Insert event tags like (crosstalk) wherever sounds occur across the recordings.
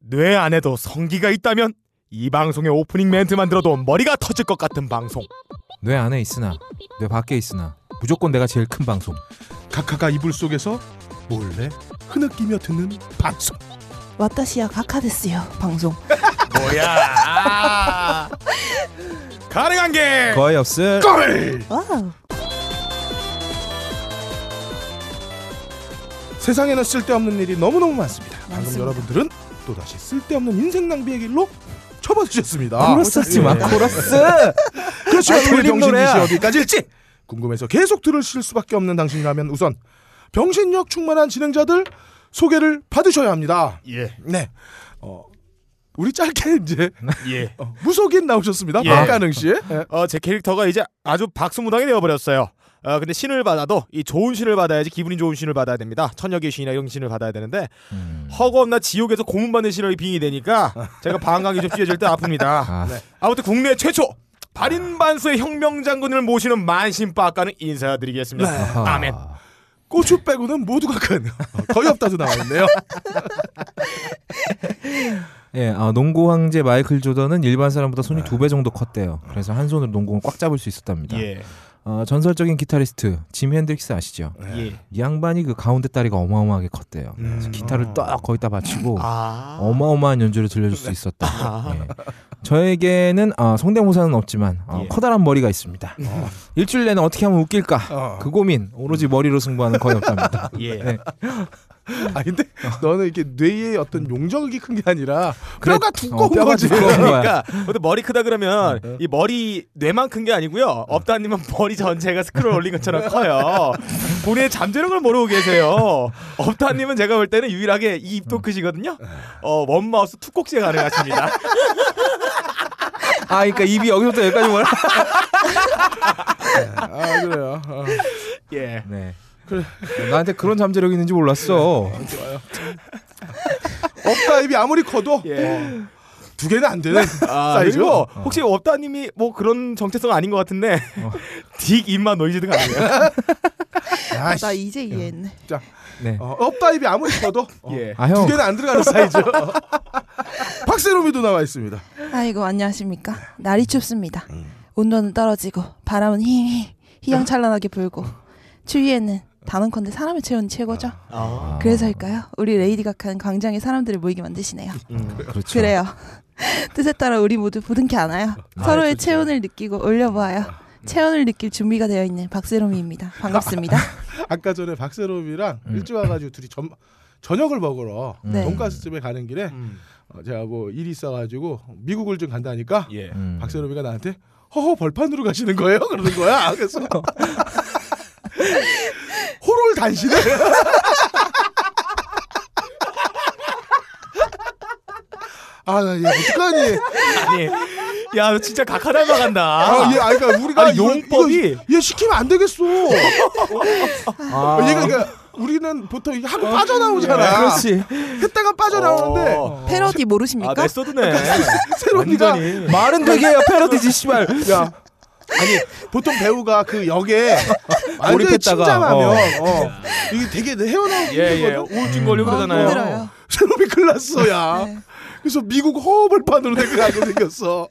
뇌 안에도 성기가 있다면 이 방송의 오프닝 멘트만 들어도 머리가 터질 것 같은 방송. 뇌 안에 있으나 뇌 밖에 있으나 무조건 내가 제일 큰 방송. 가카가 이불 속에서 몰래 흐느끼며 듣는 방송. 私は閣下ですよ 방송. (laughs) 뭐야? 가능한 게 거의 없을. 걸! wow. 세상에는 쓸데없는 일이 너무너무 많습니다. 방금 많습니다. 여러분들은 또다시 쓸데없는 인생 낭비의 길로 접어드셨습니다. 코러스 하지 마. 예. 코러스. (laughs) 그렇죠. 아, 오늘 돌림 병신 노래야. 짓이 어디까지일지 궁금해서 계속 들으실 수밖에 없는 당신이라면 우선 병신력 충만한 진행자들 소개를 받으셔야 합니다. 예. 네. 어, 우리 짧게 (laughs) 이제 예. 어, 무속인 나오셨습니다. 예. 박가능 씨. 예. 어, 제 캐릭터가 이제 아주 박수무당이 되어버렸어요. 어, 근데 신을 받아도 이 좋은 신을 받아야지 기분이 좋은 신을 받아야 됩니다. 천녀의 신이나 이런 신을 받아야 되는데 음. 허겁나 지옥에서 고문받는 신을 빙이 되니까 제가 방광이 좀 찢어질 때 아픕니다. (laughs) 아, 아무튼 국내 최초 발인반수의 혁명 장군을 모시는 만신빠까는 인사드리겠습니다. 아하. 아멘. 고추 빼고는 모두가 큰 어, 거의 없다도 나와 있네요. 예, 아, 농구 황제 마이클 조던은 일반 사람보다 손이 두 배 정도 컸대요. 그래서 한 손으로 농구를 꽉 잡을 수 있었답니다. 예. 어, 전설적인 기타리스트 지미 헨드릭스 아시죠? 예. 이 양반이 그 가운데 다리가 어마어마하게 컸대요. 그래서 음. 기타를 딱 거기다 받치고 아. 어마어마한 연주를 들려줄 수 있었다. 아. 예. 저에게는 아, 성대모사는 없지만 어, 예. 커다란 머리가 있습니다. 일주일 내내 어떻게 하면 웃길까? 어. 그 고민 오로지 머리로 승부하는 거의 없답니다. 예. 네. (laughs) 아 근데 너는 이렇게 뇌의 어떤 용적이 큰 게 아니라 뼈가 두꺼운 어, 뼈가 거지. 두꺼운. 그러니까 근데 머리 크다 그러면 이 머리 뇌만 큰 게 아니고요. 업다님은 머리 전체가 스크롤 올린 것처럼 커요. 본인의 잠재력을 모르고 계세요. 업다님은 제가 볼 때는 유일하게 이 입도 크시거든요. 어 one mouth two꼭지가 가능하십니다. 아, 그러니까 입이 여기서부터 여기까지 몰라. (laughs) 아 그래요. 어. 예. 네. 그래. 나한테 그런 잠재력이 있는지 몰랐어. 업다입이 아무리 커도 예. 두 개는 안 되는 아, 사이즈. 그리고 혹시 업다님이 뭐 그런 정체성 아닌 것 같은데 (laughs) 딕 입만 노이즈드가 아니에요. 아, 나 이제 이해했네. 네. 어, 업다입이 아무리 커도 (laughs) 어, 예. 아, 두 형. 개는 안 들어가는 (laughs) 사이즈. 박세롬이도 나와 있습니다. 아이고 안녕하십니까. 날이 춥습니다. 온도는 떨어지고 바람은 휘휘 휘황찬란하게 불고 추위에는 단언컨대 사람의 체온이 최고죠. 아. 그래서일까요? 우리 레이디 각하는 광장에 사람들을 모이게 만드시네요. 음. 그렇죠. 그래요. (laughs) 뜻에 따라 우리 모두 부둥켜 안아요. 서로의 좋죠. 체온을 느끼고 올려보아요. 체온을 느낄 준비가 되어 있는 박세롬이입니다. 반갑습니다. (laughs) 아 까 전에 박세롬이랑 음. 일찍 와가지고 둘이 점, 저녁을 먹으러 네. 돈가스집에 가는 길에 음. 어, 제가 뭐 일이 있어가지고 미국을 좀 간다니까 예. 음. 박세롬이가 나한테 허허 벌판으로 가시는 거예요? 그러는 거야. 그래서 (laughs) 호롤 단신을 (laughs) 아, 나얘 어떡하니? 아니, 야, 너 진짜 각하 닮아간다. 아, 얘, 아, 그러니까 우리가 아니, 이거- 용법이 이거 얘 시키면 안 되겠어. (laughs) 아. 얘가 그러니까 우리는 보통 하고 빠져나오잖아. 아, 그렇지. 했다가 빠져나오는데 어. 패러디 모르십니까? 아, 메소드네. 세롬이가 완전히. 말은 되게 해요. 패러디지 씨발. 야 아니 보통 배우가 그 역에 완전히 몰입했다가, 침잠하면 어. 어. 이게 되게 헤어나오기 예, 예. 힘들거든. 우울증 걸리고 아, 그러잖아요. 힘들어요. 세롬이 클났어야. (laughs) 네. 그래서 미국 허벌판으로 내가게 생겼어.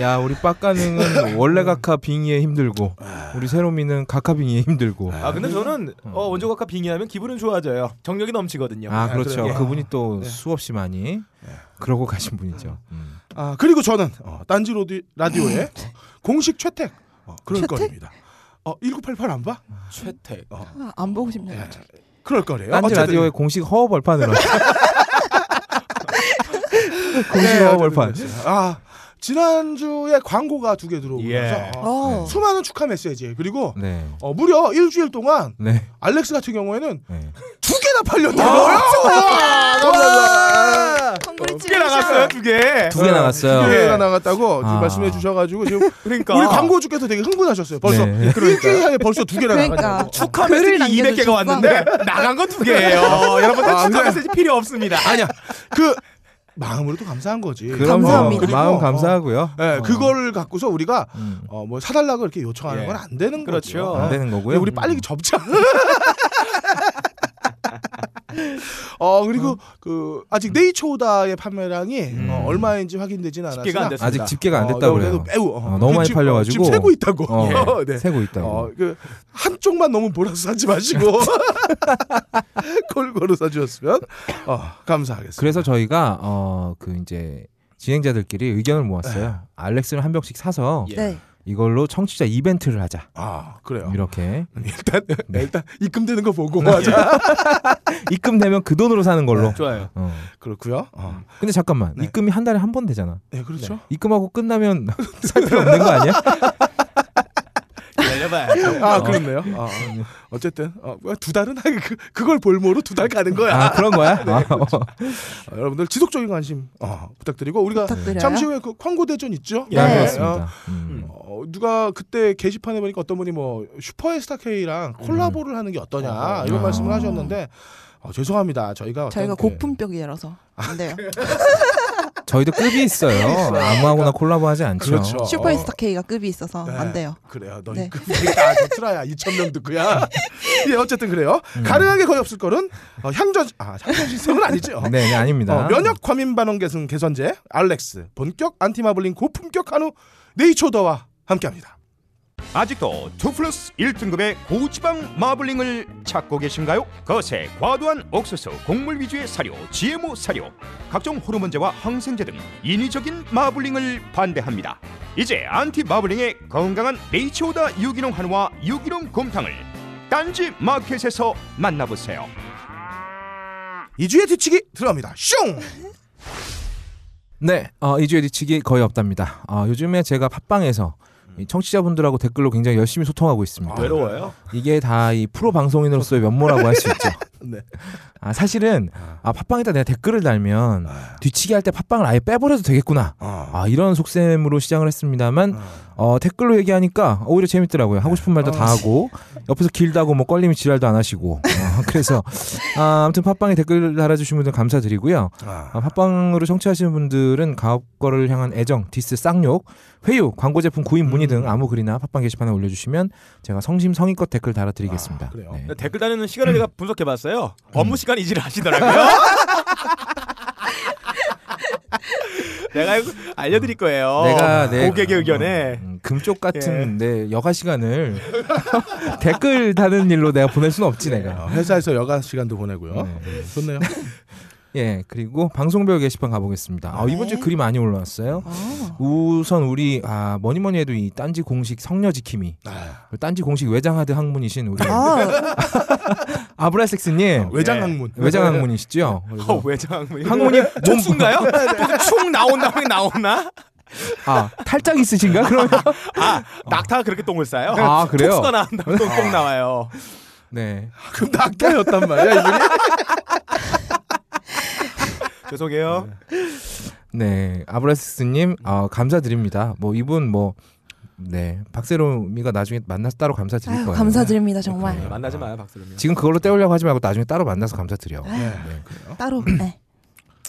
야, 우리 빡가능은 원래 각하 빙의에 힘들고 우리 세롬이는 각하 빙의에 힘들고. 아 근데 저는 어, 원조 각하 빙의하면 기분은 좋아져요. 정력이 넘치거든요. 아, 그렇죠. 그래요? 그분이 또 수없이 많이 그러고 가신 분이죠. 음. 아 그리고 저는 어, 딴지 로디, 라디오의 (laughs) 공식 최택 어, 그럴 최택? 거입니다. 어 1988 안 봐? 최택. 어, 아, 안 보고 싶네요. 그럴 거래요. 딴지 어쨌든 라디오의 공식 허허 벌판으로. (laughs) 공식 네, 허허 벌판. 아 지난주에 광고가 두 개 들어오면서 예. 어, 어. 수많은 축하 메시지 그리고 네. 어, 무려 일주일 동안 네. 알렉스 같은 경우에는 네. 두 개나 팔렸다고요? 와, 두개 나갔어요, 두 개. 두 개 나갔어요. 두 개가 나갔다고 지금 아. 말씀해 주셔가지고 지금 (laughs) 그러니까 우리 광고주께서 되게 흥분하셨어요. 벌써 네. 일주일 사이에 벌써 두 개나 그러니까. 나가지고. 축하 메시지 200개가 남겨주셨어. 왔는데 나간 건 두 개예요. (laughs) 여러분들 아, 축하 그래. 메시지 필요 없습니다. 아니야 그 마음으로도 감사한 거지. 그럼 감사합니다. 그리고, 마음 어, 감사하고요. 네, 어. 그걸 갖고서 우리가 음. 어, 뭐 사달라고 이렇게 요청하는 예. 건안 되는 그렇죠. 거죠. 안 되는 거고요. 우리 빨리 접자. (laughs) (laughs) 어 그리고 그 아직 네이처오다의 판매량이 음. 어, 얼마인지 확인되지는 않았으나 집계가 안 됐습니다. 아직 집계가 안 됐다고 어, 그래요. 그래도 매우 어, 어, 너무 많이 지금, 팔려가지고. 지금 세고 있다고. 어, (laughs) 네. 세고 있다고. 어, 그 한쪽만 너무 몰아서 사지 마시고 (laughs) 골고루 사주셨으면 어, 감사하겠습니다. 그래서 저희가 어그 이제 진행자들끼리 의견을 모았어요. 알렉스를 한 병씩 사서 예. 네. 이걸로 청취자 이벤트를 하자. 아 그래요. 이렇게 일단 네. 일단 입금되는 거 보고 하자. (laughs) 입금되면 그 돈으로 사는 걸로. 좋아요. 어. 그렇고요. 어. 근데 잠깐만 네. 입금이 한 달에 한 번 되잖아. 네 그렇죠. 입금하고 끝나면 (laughs) 살 필요 없는 거 아니야? (laughs) 열려봐요. 아 그렇네요. 어, 어쨌든 어, 뭐야, 두 달은 그 그걸 볼모로 두 달 가는 거야. 아 그런 거야? (laughs) 아, 어. 어, 여러분들 지속적인 관심 어, 부탁드리고 우리가 부탁드려요. 잠시 후에 그 광고 대전 있죠. 네, 네. 그렇습니다. 음. 어, 누가 그때 게시판에 보니까 어떤 분이 뭐 슈퍼에스타 K랑 콜라보를 하는 게 어떠냐 어. 이런 아. 말씀을 하셨는데 어, 죄송합니다. 저희가 저희가 그- 고품격이라서 안 돼요. (laughs) 저희도 급이 있어요. (laughs) 아무하고나 콜라보하지 않죠. 그렇죠. 슈퍼스타 K가 급이 있어서 네. 안 돼요. 그래요. 너 네. 그 아, 저 트라야 2천 명 듣고야. (laughs) 예, 어쨌든 그래요. 음. 가능하게 거의 없을 거는 어, 향전 아 향전 시스템은 아니죠. (laughs) 네, 네 아닙니다. 어, 면역 과민 반응 개선 개선제 알렉스 본격 안티마블링 고품격 한우 네이처더와 함께합니다. 아직도 2 플러스 1등급의 고지방 마블링을 찾고 계신가요? 거세 과도한 옥수수, 곡물 위주의 사료, GMO 사료, 각종 호르몬제와 항생제 등 인위적인 마블링을 반대합니다. 이제 안티 마블링의 건강한 네이처오다 유기농 한우와 유기농 곰탕을 딴지 마켓에서 만나보세요. 2주의 뒤치기 들어갑니다. 슝! (laughs) 네, 어, 이주에 뒤치기 거의 없답니다. 어, 요즘에 제가 팟빵에서 이 청취자분들하고 댓글로 굉장히 열심히 소통하고 있습니다. 외로워요? 이게 다 이 프로 방송인으로서의 면모라고 할 수 있죠. (laughs) 네. 아, 사실은 아, 팟빵에다 내가 댓글을 달면 뒤치기 할 때 팟빵을 아예 빼버려도 되겠구나. 어. 아, 이런 속셈으로 시작을 했습니다만 어, 댓글로 얘기하니까 오히려 재밌더라고요. 하고 싶은 말도 다 하고 옆에서 길다고 뭐 껄림이 지랄도 안 하시고. 어, (laughs) 그래서 아, 아무튼 팟빵에 댓글 달아주신 분들 감사드리고요. 아. 아, 팟빵으로 청취하시는 분들은 가업 거를 향한 애정, 디스, 쌍욕, 회유, 광고 제품 구입 문의 등 아무 글이나 팟빵 게시판에 올려주시면 제가 성심성의껏 댓글 달아드리겠습니다. 아, 그래요? 네. 댓글 다는 시간을 제가 분석해봤어요. 업무 시간 이지를 하시더라고요. (laughs) (laughs) 내가 이거 알려드릴 거예요. 내가 내 고객의 의견에 음, 금쪽 같은 내 여가 시간을 (laughs) 댓글 다는 일로 내가 보낼 수는 없지 내가. 어, 회사에서 여가 시간도 보내고요. 네. 네, 좋네요. 예 그리고 방송별 게시판 가보겠습니다. 아, 이번 주에 네. 글이 많이 올라왔어요. 아, 우선 우리 아 뭐니 뭐니 해도 이 딴지 공식 성녀 지킴이 아, 딴지 공식 외장하드 학문이신 우리 아, (laughs) 아브라섹스님 외장 네. 학문. 외장 학문이시죠? 어, 외장 학문이 촉수인가요? 촉 나온다고 나오나? 아 탈장 있으신가? 그러면 아 낙타가 그렇게 똥을 싸요? 아, 그래요? 촉수가 나온다고 똥똥 나와요. 네 그럼 낙타였단 말이야 이분이. 죄송해요. 네, 아브라스님 아, 감사드립니다. 뭐 이분 뭐 네, 박세롬이가 나중에 만나서 따로 감사드릴 아유, 거예요. 감사드립니다 정말. 네, 만나지 마요 박수름이. 지금 그걸로 때우려고 하지 말고 나중에 따로 만나서 감사드려. 아유, 네. 따로. 네.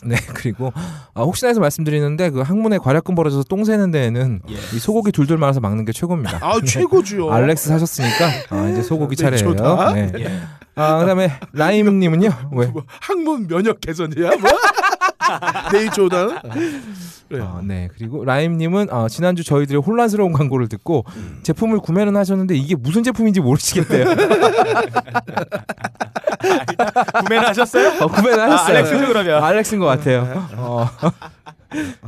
네, 그리고 아, 혹시나 해서 말씀드리는데 그 항문에 괄약근 벌어져서 똥 새는 데에는 예. 이 소고기 둘둘 말아서 막는 게 최고입니다. 아 최고죠. 알렉스 사셨으니까 아, 이제 소고기 네, 차례예요. 네. 예. 아 그다음에 라임님은요 왜? 뭐, 학문 면역 개선이야 뭐? 네이처다. 그래요. 어, 네 그리고 라임님은 어, 지난주 저희들의 혼란스러운 광고를 듣고 제품을 구매는 하셨는데 이게 무슨 제품인지 모르시겠대요. (laughs) 구매는 하셨어요? 어, 구매는 아, 하셨어요. 알렉스죠 그러면. 알렉스인 것 같아요. 어.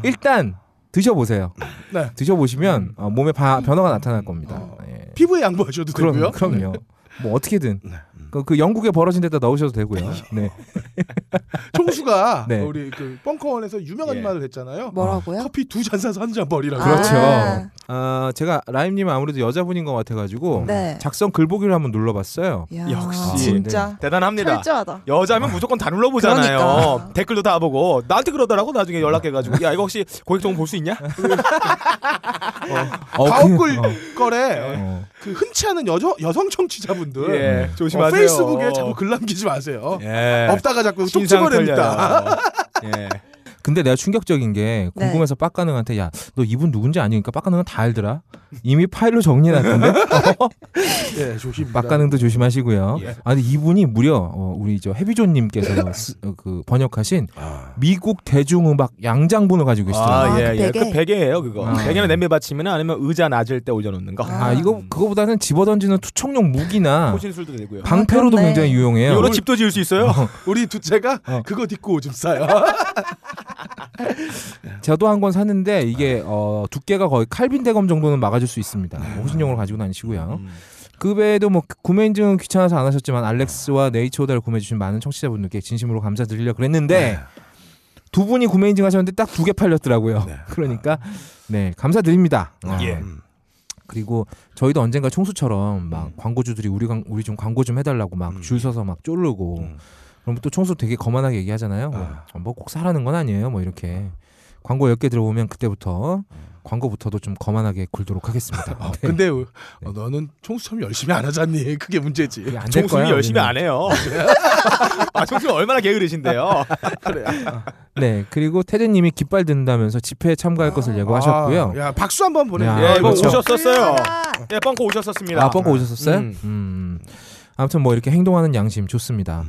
일단 드셔보세요. 네. 드셔보시면 어, 몸에 바- 변화가 나타날 겁니다. 어. 예. 피부에 양보하셔도 그럼 되고요. 그럼요. 뭐 어떻게든 네. 그, 그 영국에 벌어진 데다 넣으셔도 되고요. (laughs) 네. (laughs) 총수가 네. 우리 그 벙커원에서 유명한 예. 말을 했잖아요. 뭐라고요? 커피 두 잔 사서 한 잔 버리라고. 그렇죠. 아. 아, 제가 라임님은 아무래도 여자분인 것 같아가지고 네. 작성 글보기를 한번 눌러봤어요. 야, 역시. 진짜 대단합니다. 철저하다. 여자면 무조건 다 눌러보잖아요. 그러니까. 댓글도 다 보고 나한테 그러더라고 나중에 연락해가지고 야 이거 혹시 고객 정보 볼 수 있냐? (laughs) 어, 가옥글 그- 어, 거래 어. 그 흔치 않은 여성 여성 청취자분들 예, 어, 조심하세요. 페이스북에 자꾸 글 남기지 마세요. 예. 없다가 자꾸 뚝 찍어냅니다. 털려요. (laughs) 예. 근데 내가 충격적인 게 네. 궁금해서 빡가능한테 야 너 이분 누군지 아니니까 빡가능은 다 알더라. 이미 파일로 정리해놨던데. (laughs) 예, 조심. 빡가능도 조심하시고요. 예. 아 근데 이분이 무려 어, 우리 저 해비존님께서 (laughs) 쓰- 어, 그 번역하신 아, 미국 대중음악 양장본을 가지고 계시더라고요. 아, 아, 예, 그 예. 베개? 그 베개예요, 그거. 아. 베개는 냄비 받침이나 아니면 의자 낮을 때 올려놓는 거. 아 이거 그거보다는 집어던지는 투척용 무기나 (laughs) 호신술도 되고요. 방패로도 아. 굉장히 유용해요. 이거로 집도 지을 수 있어요. 우리 두째가 어. 그거 딛고 오줌 싸요. (laughs) 저도 한 권 샀는데 이게 어, 두께가 거의 칼빈 대검 정도는 막아줄 수 있습니다. 호신용으로 가지고 다니시고요. 음. 그 외에도 뭐 구매 인증은 귀찮아서 안 하셨지만 알렉스와 네이처오다를 구매해 주신 많은 청취자분들께 진심으로 감사드리려 그랬는데 두 분이 구매 인증 하셨는데 딱 두 개 팔렸더라고요. 네. (laughs) 그러니까 네 감사드립니다. 어. 예. 음. 그리고 저희도 언젠가 청수처럼 막 음. 광고주들이 우리 강- 우리 좀 광고 좀 해달라고 막 음. 줄 서서 막 쪼르고 음. 그럼 또 청수 되게 거만하게 얘기하잖아요. 아. 뭐꼭 사라는 건 아니에요. 뭐 이렇게 광고 10개 들어보면 그때부터 광고부터도 좀 거만하게 굴도록 하겠습니다. 어, (laughs) 네. 근데 어, 너는 청수처럼 열심히 안 하잖니. (laughs) 그게 문제지. 그게 안될 총수님 거야, 열심히 우리는. 안 해요. (laughs) 아, 총수님 얼마나 게으르신데요. 네, 그리고 태재님이 깃발 든다면서 집회에 참가할 것을 예고하셨고요. 아, 야 박수 한번 보내. 야, 예, 이거 그렇죠. 오셨었어요. 예, 뻥고 오셨었습니다. 아, 뻥고 오셨었어요? 음. 음. 아무튼 뭐 이렇게 행동하는 양심 좋습니다.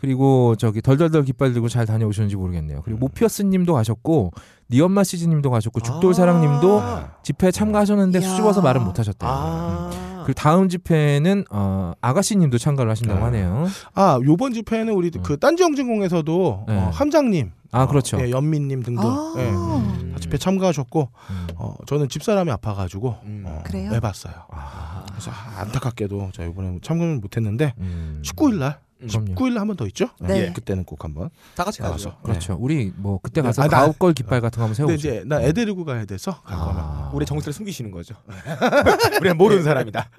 그리고 저기 덜덜덜 깃발 들고 잘 다녀오셨는지 모르겠네요. 그리고 모피어스님도 가셨고 니엄마 시즈님도 가셨고 죽돌사랑님도 아. 집회에 참가하셨는데 이야. 수줍어서 말은 못하셨대요. 아. 그리고 다음 집회는 어, 아가씨님도 참가를 하신다고 아. 하네요. 아 요번 집회는 우리 음. 그 딴지영진공에서도 네. 어, 함장님, 아 그렇죠. 예, 연민님 등등 아. 예, 음. 다 집회 참가하셨고 음. 어, 저는 집사람이 아파가지고 음. 어, 그래요? 해봤어요. 아, 그래서 아, 안타깝게도 저 이번에 참가는 못했는데 음. 19일 날, 그럼요. 19일 날한번 더 있죠? 네. 예, 그때는 꼭 한번 다 같이. 가죠. 그렇죠. 우리 뭐 그때 네, 가서 아, 나- 가업걸 깃발 같은 거 한번 세우고. 근데 이제 나 애 데리고 가야 돼서 갈 거면 아. 우리 정체를 숨기시는 거죠. (laughs) 우리는 모르는 사람이다. (laughs)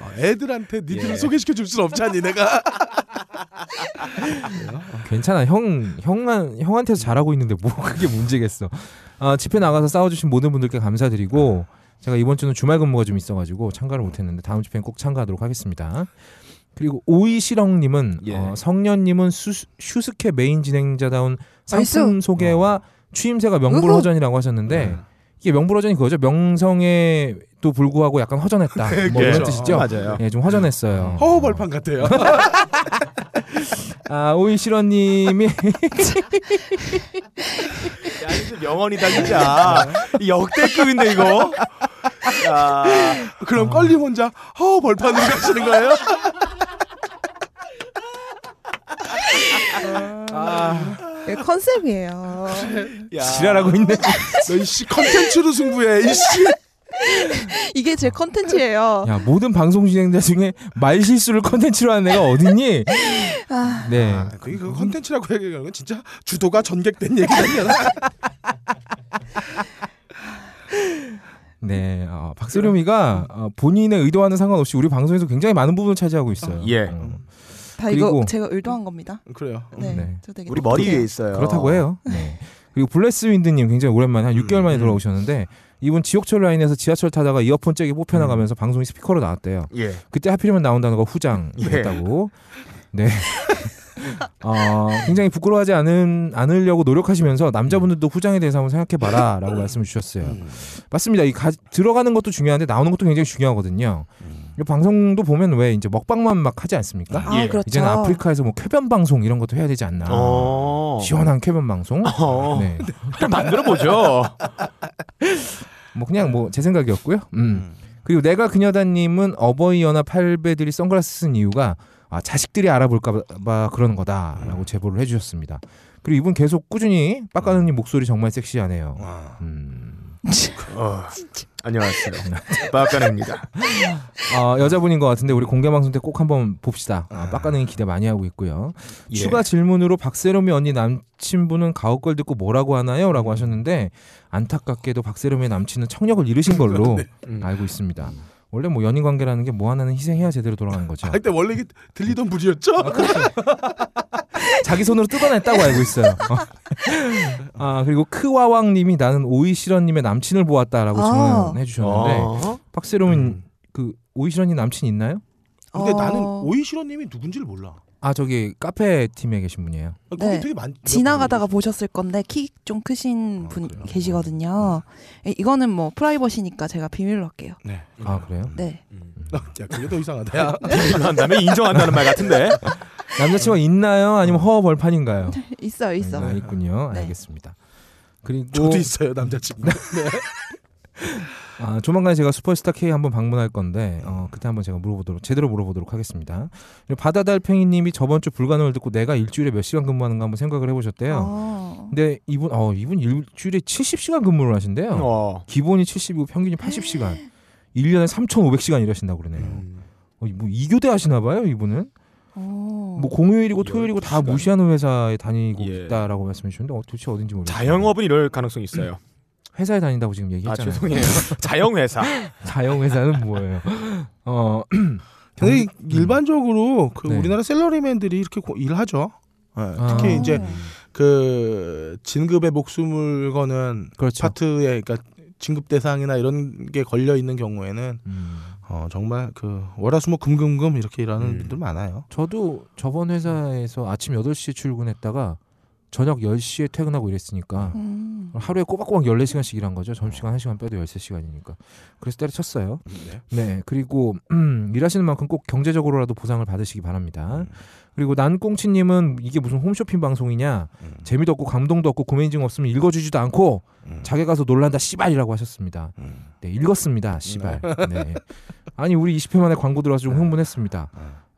어, 애들한테 니들을 예. 소개시켜 줄순 없잖니 내가. (laughs) 괜찮아. 형 형한 형한테서 잘하고 있는데 뭐 그게 문제겠어. 아, 집회 나가서 싸워주신 모든 분들께 감사드리고 제가 이번 주는 주말 근무가 좀 있어가지고 참가를 못했는데 다음 집회는 꼭 참가하도록 하겠습니다. 그리고 오이시렁님은 예. 어, 성년님은 수, 슈스케 메인 진행자다운 상품 nice. 소개와 추임새가 명불허전이라고 하셨는데 이게 명불허전이 그거죠. 명성에 도 불구하고 약간 허전했다. (laughs) 뭐 이런 그렇죠. 뜻이죠. 맞아요. 예, 좀 허전했어요. 허허벌판 같아요. (laughs) 아 오이시렁님이 야, 이거 명언이다 진짜. 이 역대급인데 이거. 야, 그럼 껄림 혼자 허허벌판으로 (laughs) 가시는 거예요? 예, 컨셉이에요. 야. 지랄하고 있네. 너 이씨 컨텐츠로 승부해 이씨. (laughs) 이게 제 컨텐츠예요. 야 모든 방송 진행자 중에 말 실수를 컨텐츠로 하는 애가 어딨니? 아, 네. 아, 그게 그 컨텐츠라고 얘기하는 건 진짜 주도가 전객된 얘기잖아요. (laughs) 네. 어, 박세롬이가 어, 본인의 의도와는 상관없이 우리 방송에서 굉장히 많은 부분을 차지하고 있어요. 예. 어, 다 그리고- 이거 제가 의도한 겁니다. 그래요. 네, 네. 저 되게 우리 머리 똑똑해요. 위에 있어요. 그렇다고 해요. 네. 그리고 블레스 윈드님 굉장히 오랜만에 한 6개월 만에 음. 돌아오셨는데 이분 지옥철 라인에서 지하철 타다가 이어폰 잭이 뽑혀 나가면서 방송이 스피커로 나왔대요. 예. 그때 하필이면 나온 단어가 후장이었다고. 네. (laughs) 어, 굉장히 부끄러워하지 않은, 않으려고 노력하시면서 남자분들도 후장에 대해서 한번 생각해봐라 라고 말씀을 주셨어요. 음. 맞습니다. 이 가, 들어가는 것도 중요한데 나오는 것도 굉장히 중요하거든요. 이 방송도 보면 왜 이제 먹방만 막 하지 않습니까? 아, 예. 그렇죠. 이제는 아프리카에서 뭐 쾌변 방송 이런 것도 해야 되지 않나. 어. 시원한 쾌변 방송. 어. 네. (laughs) 만들어 보죠. (laughs) 뭐 그냥 뭐 제 생각이었고요. 음. 그리고 내가 그녀다님은 어버이 연합 팔배들이 선글라스 쓴 이유가 아, 자식들이 알아볼까봐 그러는 거다라고 제보를 해주셨습니다. 그리고 이분 계속 꾸준히 빡가능님 목소리 정말 섹시하네요. 아. 음. 어. 안녕하세요. 박가능입니다. 어, 여자분인 것 같은데 우리 공개 방송 때 꼭 한번 봅시다. 아, 빡가능이 기대 많이 하고 있고요. 예. 추가 질문으로 박세롬이 언니 남친분은 가옥걸 듣고 뭐라고 하나요? 라고 하셨는데 안타깝게도 박세롬의 남친은 청력을 잃으신 걸로 (laughs) 음. 알고 있습니다. 원래 뭐 연인 관계라는 게 뭐 하나는 희생해야 제대로 돌아가는 거죠. 아, 근데 원래 이게 들리던 불이었죠? (laughs) (laughs) 자기 손으로 뜯어냈다고 알고 있어요. (laughs) 아 그리고 크와왕님이 나는 오이시런님의 남친을 보았다라고 아. 질문해 주셨는데 어? 박세롬은 음. 그 오이시런님 남친 있나요? 근데 어. 나는 오이시로님이 누군지를 몰라. 아 저기 카페 팀에 계신 분이에요. 아, 거기 네. 되게 많. 지나가다가 보셨을 건데 키 좀 크신 아, 분 그래요? 계시거든요. 이- 이거는 뭐 프라이버시니까 제가 비밀로 할게요. 네. 아 그래요? 네. 야, 그게 더 이상하다. 야. 비밀로 한 다음에 인정한다는 말 같은데. 남자친구가 있나요? 아니면 허허 벌판인가요? (laughs) 있어요, 있어. 아, 있군요. 네. 알겠습니다. 그리고 저도 있어요 남자친구. (laughs) 아, 조만간 제가 슈퍼스타 K 한번 방문할 건데 어, 그때 한번 제가 물어보도록 제대로 물어보도록 하겠습니다. 바다달팽이님이 저번 주 불가능을 듣고 내가 일주일에 몇 시간 근무하는가 한번 생각을 해보셨대요. 어. 근데 이분 어 이분 일주일에 70시간 근무를 하신대요. 어. 기본이 70이고 평균이 80시간. 1년에 3,500시간 일하신다고 그러네요. 음. 어, 뭐 이교대 하시나 봐요, 이분은. 어. 뭐 공휴일이고 토요일이고 다 12시간. 무시하는 회사에 다니고 예. 있다라고 말씀해 주셨는데 어, 도대체 어딘지 모르겠어요. 자영업은 이럴 가능성이 있어요. 회사에 다닌다고 지금 아 얘기했잖아요. 죄송해요. (laughs) 자영회사. (laughs) 자영 회사는 뭐예요? 어, (clears throat) 근데 일반적으로 그 네. 우리나라 샐러리맨들이 이렇게 고- 일하죠. 네, 아. 특히 어. 이제 그 진급에 목숨을 거는 그렇죠. 파트에 그러니까 진급 대상이나 이런 게 걸려 있는 경우에는 음. 어 정말 그 월화수목 금금금 이렇게 일하는 음. 분들 많아요. 저도 저번 회사에서 아침 8시에 출근했다가 저녁 10시에 퇴근하고 이랬으니까 음. 하루에 꼬박꼬박 14시간씩 일한 거죠. 점심시간 1시간 빼도 13시간이니까. 그래서 때려쳤어요. 네. 네. 그리고 음, 일하시는 만큼 꼭 경제적으로라도 보상을 받으시기 바랍니다. 그리고 난꽁치 님은 이게 무슨 홈쇼핑 방송이냐? 음. 재미도 없고 감동도 없고 구매 인증 없으면 읽어 주지도 않고 음. 자기 가서 놀란다 씨발이라고 하셨습니다. 음. 네, 읽었습니다. 씨발. 네. 아니 우리 20회 만에 광고 들어와서 좀 흥분했습니다.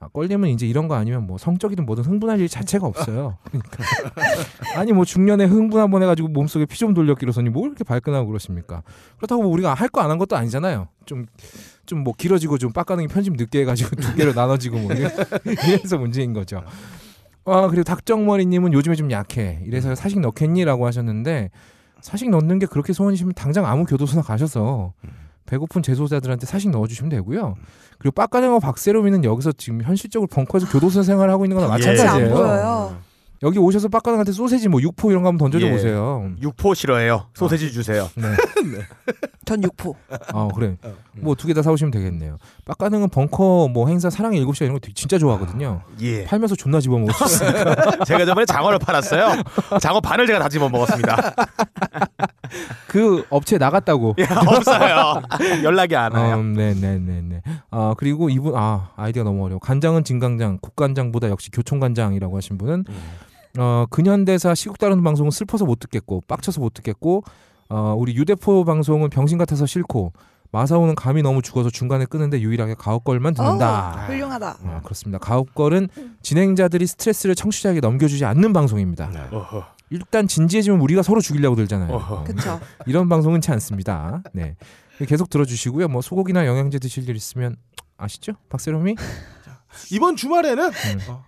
음. 아, 껄림은 이제 이런 거 아니면 뭐 성적이든 뭐든 흥분할 일 자체가 없어요. (laughs) 그러니까 아니 뭐 중년에 흥분 한 번 해가지고 몸속에 피 좀 돌렸기로서니 뭐 이렇게 발끈하고 그러십니까? 그렇다고 뭐 우리가 할 거 안 한 것도 아니잖아요. 좀 좀 뭐 길어지고 좀 빡가능이 편집 늦게 해가지고 두 개로 나눠지고 뭐 이래- (laughs) 이래서 문제인 거죠. 아 그리고 닭정머리님은 요즘에 좀 약해. 이래서 사식 넣겠니라고 하셨는데 사식 넣는 게 그렇게 소원이시면 당장 아무 교도소나 가셔서 배고픈 재소자들한테 사식 넣어주시면 되고요. 그리고 빡가능하고 박세롬이는 여기서 지금 현실적으로 벙커에서 교도소 생활을 하고 있는 거나 예. 마찬가지예요. 여기 오셔서 빡가능한테 소세지 뭐 육포 이런 거 한번 던져줘 예. 보세요. 육포 싫어해요. 소세지 주세요. (laughs) 네. 전 육포. 아 그래. 뭐두 개 다 사오시면 되겠네요. 빡가능은 벙커 뭐 행사 사랑의 일곱 시간 이런 거 되게 진짜 좋아하거든요. 예. 팔면서 존나 집어먹을 수 있어요. (laughs) 제가 저번에 장어를 팔았어요. 장어 반을 제가 다 집어 먹었습니다. (laughs) 그 업체 나갔다고. 예, 없어요. 연락이 안 와요. 음, 네네네네. 아 그리고 이분 아 아이디가 너무 어려워. 간장은 진간장, 국간장보다 역시 교총간장이라고 하신 분은 어 근현대사 시국 다루는 방송은 슬퍼서 못 듣겠고 빡쳐서 못 듣겠고 어 우리 유대포 방송은 병신 같아서 싫고 마사오는 감이 너무 죽어서 중간에 끄는데 유일하게 가옥걸만 듣는다. 어, 훌륭하다. 아, 그렇습니다. 가옥걸은 진행자들이 스트레스를 청취자에게 넘겨주지 않는 방송입니다. 네. 일단 진지해지면 우리가 서로 죽이려고 들잖아요. 그쵸. (laughs) 이런 방송은 지 않습니다. 네. 계속 들어주시고요. 뭐 소고기나 영양제 드실 일 있으면 아시죠? 박세롬이? 이번 주말에는 음. 어,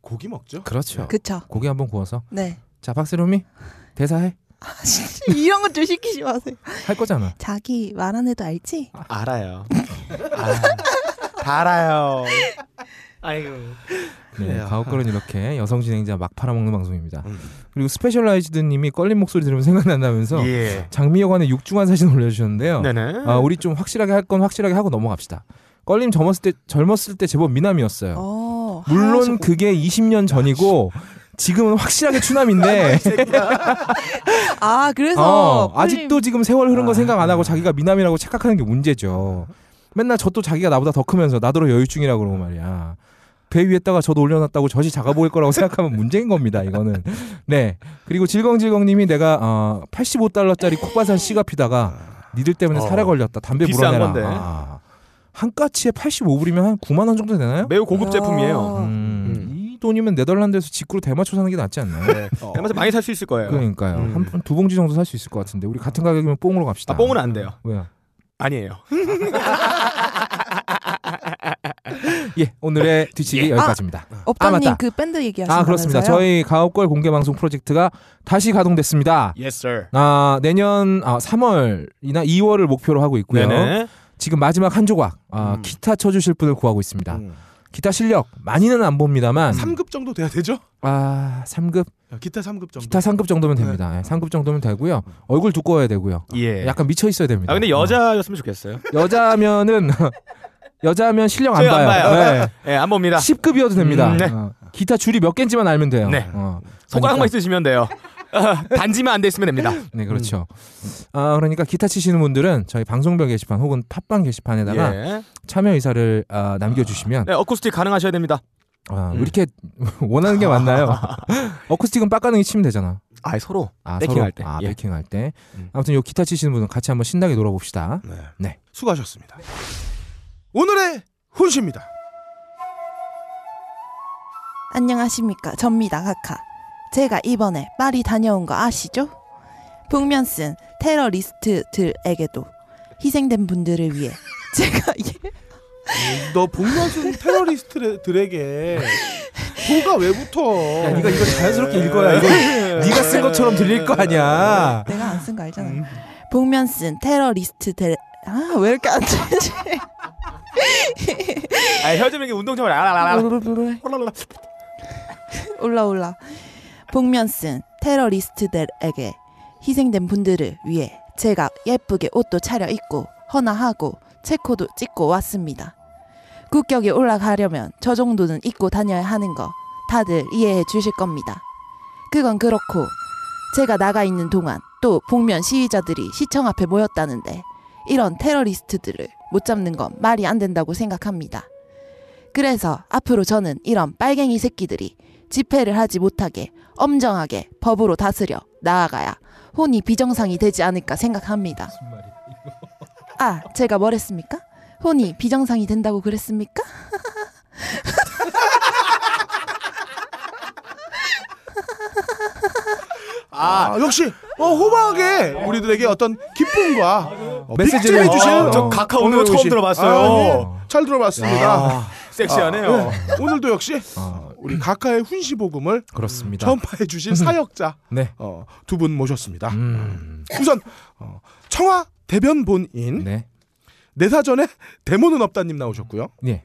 고기 먹죠. 그렇죠. 그쵸. 고기 한번 구워서. 네. 자, 박세롬이 대사해. 이런 것좀 시키지 마세요. 할 거잖아. 자기 말 안 해도 알지? 알아요. 아, 다 알아요. 아이고. 네. 가옥걸은 이렇게 여성 진행자 막 팔아먹는 방송입니다. 음. 그리고 스페셜라이즈드님이 껄림 목소리 들으면 생각난다면서 예. 장미여관의 육중한 사진 올려주셨는데요. 네네. 아, 우리 좀 확실하게 할 건 확실하게 하고 넘어갑시다. 껄림 젊었을 때 젊었을 때 제법 미남이었어요. 어. 물론 그게 20년 전이고 지금은 확실하게 추남인데 (laughs) 아 그래서 어, 아직도 지금 세월 흐른 거 생각 안 하고 자기가 미남이라고 착각하는 게 문제죠. 맨날 저또 자기가 나보다 더 크면서 나더러 여유증이라고 그러고 말이야. 배 위에다가 저도 올려놨다고 젖이 작아 보일 거라고 (laughs) 생각하면 문제인 겁니다. 이거는. 네. 그리고 질겅질겅님이 내가 어, 85달러짜리 콧바산 씨가 피다가 니들 때문에 어, 살에 걸렸다. 담배 물어내라. 건데. 아, 한 까치에 85불이면 한 9만 원 정도 되나요? 매우 고급 제품이에요. 어. 음, 음. 이 돈이면 네덜란드에서 직구로 대마초 사는 게 낫지 않나요? 네. 대마초 많이 살 수 있을 거예요. 그러니까요. 음. 한두 봉지 정도 살 수 있을 것 같은데 우리 같은 가격이면 뽕으로 갑시다. 아, 뽕은 안 돼요. 왜요? 아니에요. (laughs) 예, 오늘의 뒤치기 여기까지입니다. 업다님 맞다. 그 밴드 얘기하신 아 그렇습니다. 거면서요? 저희 가옥걸 공개 방송 프로젝트가 다시 가동됐습니다. Yes, sir. 아 내년 아, 3월이나 2월을 목표로 하고 있고요. 네네. 지금 마지막 한 조각 아, 음. 기타 쳐주실 분을 구하고 있습니다. 음. 기타 실력 많이는 안 봅니다만 3급 정도 돼야 되죠? 아 3급 기타 3급 정도. 기타 3급 정도면 됩니다. 예, 3급 정도면 되고요. 얼굴 두꺼워야 되고요. 예. 약간 미쳐 있어야 됩니다. 아 근데 여자였으면 좋겠어요. 어, 여자면은 (laughs) 여자면 실력 안 저희 안 봐요. 봐요. 네. 예, 안 봅니다. 10급이어도 됩니다. 음, 네. 어, 기타 줄이 몇 개인지만 알면 돼요. 네. 어, 손가락만 그러니까- 있으시면 돼요. (laughs) 어, 단지만 안 돼 있으면 됩니다. 네, 그렇죠. 아, 그러니까 기타 치시는 분들은 저희 방송별 게시판 혹은 팟빵 게시판에다가 예. 참여 의사를 아, 남겨주시면 네, 어쿠스틱 가능하셔야 됩니다. 아, 음. 왜 이렇게 (laughs) 원하는 게 많나요? (laughs) 어쿠스틱은 빡가능이 치면 되잖아. 아, 서로. 아, 서로? 때. 아, 예. 베이킹할 때. 음. 아무튼 요 기타 치시는 분은 같이 한번 신나게 놀아봅시다. 네. 네. 수고하셨습니다. 오늘의 훈시입니다. 안녕하십니까 접니다 카카 제가 이번에 파리 다녀온 거 아시죠? 북면 쓴 테러리스트들에게도 희생된 분들을 위해 (laughs) 제가 예, 너 복면순 테러리스트들에게 도가 왜 붙어? 야, 네가 이거 자연스럽게 읽어야 이거 네가 쓴 것처럼 들릴 거 아니야. 내가 안 쓴 거 알잖아. 북면 쓴 테러리스트들. 아 왜 이렇게 안 되지? 아, 혀좀 이렇게 운동 좀 알아라. 올라 올라 복면 쓴 테러리스트들에게 희생된 분들을 위해 제가 예쁘게 옷도 차려입고 헌화하고 체코도 찍고 왔습니다. 국격에 올라가려면 저 정도는 입고 다녀야 하는 거 다들 이해해 주실 겁니다. 그건 그렇고 제가 나가 있는 동안 또 복면 시위자들이 시청 앞에 모였다는데 이런 테러리스트들을 못 잡는 건 말이 안 된다고 생각합니다. 그래서 앞으로 저는 이런 빨갱이 새끼들이 집회를 하지 못하게 엄정하게 법으로 다스려 나아가야 혼이 비정상이 되지 않을까 생각합니다. 아, 제가 뭐랬습니까? 혼이 비정상이 된다고 그랬습니까? 아, 역시 어, 호박에 우리들에게 어떤 기쁨과 어, 메시지를 빅잼해 주실 어, 저 어, 카카 오늘 처음 들어봤어요. 아, 예. 잘 들어봤습니다. 아, 섹시하네요. 아, 네. 오늘도 역시 어, 우리 각하의 훈시복음을 그렇습니다. 전파해 주실 사역자 네. 어, 두 분 모셨습니다. 음. 우선 어, 청와 대변 본인 네. 내 사전에 데모는 없다님 나오셨고요. 네.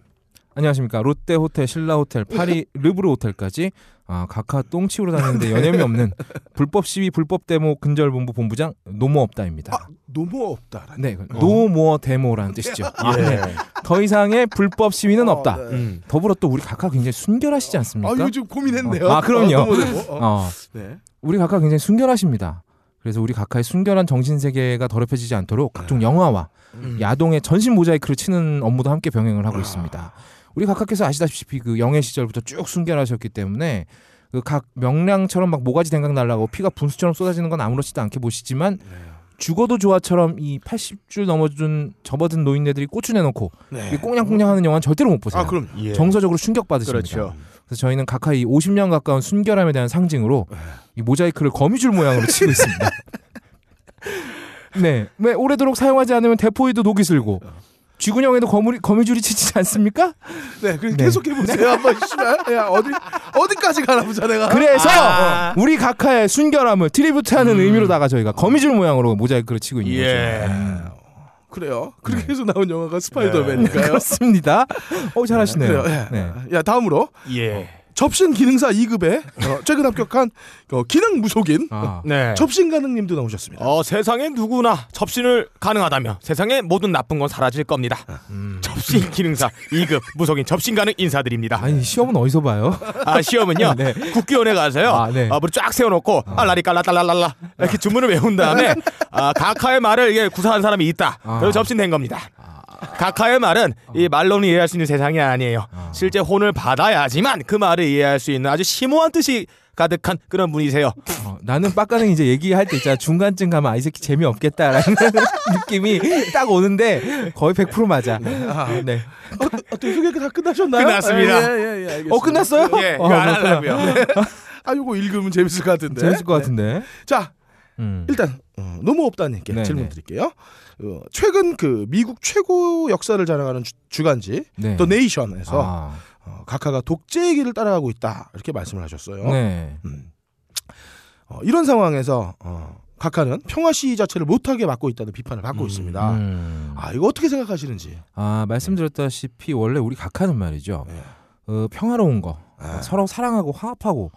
안녕하십니까. 롯데 호텔, 신라 호텔, 파리 (laughs) 르브르 호텔까지 아, 각하 똥 치우러 다니는데 여념이 없는 불법 시위, 불법 데모 근절 본부 본부장 노모업다입니다. 아, 노모 없다라는. 네, no more 데모라는 뜻이죠. 아, (laughs) 네. 더 이상의 불법 시위는 어, 없다. 네. 음. 더불어 또 우리 각하 굉장히 순결하시지 아, 않습니까? 요즘 고민했네요. 아, 그럼요. 어, no more 데모. 어. 어, 네. 우리 각하 굉장히 순결하십니다. 그래서 우리 각하의 순결한 정신 세계가 더럽혀지지 않도록 각종 영화와 음. 야동의 전신 모자이크를 치는 업무도 함께 병행을 하고 있습니다. 우리 각하께서 아시다시피 그 영예 시절부터 쭉 순결하셨기 때문에 그 각 명량처럼 막 모가지 댕강 날라고 피가 분수처럼 쏟아지는 건 아무렇지도 않게 보시지만 죽어도 좋아처럼 이 80줄 넘어준 접어든 노인네들이 고추 내놓고 네. 이 꽁냥꽁냥하는 영화는 절대로 못 보세요. 아, 그럼 예. 정서적으로 충격 받으십니다. 그렇죠. 그래서 저희는 각하 이 50년 가까운 순결함에 대한 상징으로 이 모자이크를 거미줄 모양으로 치고 있습니다. (laughs) 네, 왜 오래도록 사용하지 않으면 대포에도 녹이 슬고 쥐군형에도 거미, 거미줄이 치지 않습니까? 네, 그래서 네. 계속 해 보세요. 한번 씨발. 야, 어디 어디까지 가나 보자 내가. 그래서 아. 우리 각하의 순결함을 트리뷰트하는 의미로다가 저희가 거미줄 모양으로 모자이크를 치고 있는 예. 거죠. 음, 그래요. 그렇게 네. 해서 나온 영화가 스파이더맨인가요? (laughs) 그렇습니다. 어 잘하시네요. 예. 네. 야, 다음으로 예. 접신 기능사 2급에 어, 최근 합격한 어, 기능 무속인 아, 네. 접신 가능님도 나오셨습니다. 어, 세상에 누구나 접신을 가능하다면 세상의 모든 나쁜 건 사라질 겁니다. 음. 접신 기능사 2급 무속인 접신 가능 인사드립니다. 아니 시험은 어디서 봐요? 아, 시험은요. 네. 국기원에 가서요. 아, 네. 아, 물쫙 세워놓고 알라리 깔라달랄랄라 이렇게 주문을 외운 다음에 (laughs) 아, 각하의 말을 이게 구사한 사람이 있다. 아. 그래서 접신된 겁니다. 각하의 말은 이 말로는 이해할 수 있는 세상이 아니에요. 실제 혼을 받아야지만 그 말을 이해할 수 있는 아주 심오한 뜻이 가득한 그런 분이세요. 어, 나는 빡가는 이제 얘기할 때 있잖아 중간쯤 가면 아 이 새끼 재미없겠다라는 (laughs) 느낌이 딱 오는데 거의 100% 맞아. 네. 어, 어떻게 소개가 다 끝나셨나요? 끝났습니다. 예, 예, 예, 알겠습니다. 어 끝났어요? 예, 어, 이거 안 그렇구나. 하려고요. 아, 요거 읽으면 재밌을 것 같은데. 재밌을 것 같은데. 자, 음. 일단 어, 너무 없다님께 네, 질문 네. 드릴게요. 어, 최근 그 미국 최고 역사를 자랑하는 주, 간지 네. 더 네이션에서 아, 어, 각하가 독재의 길을 따라가고 있다 이렇게 말씀을 하셨어요. 네. 음. 어, 이런 상황에서 어, 각하는 평화 시위 자체를 못하게 막고 있다는 비판을 받고 있습니다. 음. 아 이거 어떻게 생각하시는지? 아 말씀드렸다시피 원래 우리 각하는 말이죠. 예. 어, 평화로운 거, 아. 서로 사랑하고 화합하고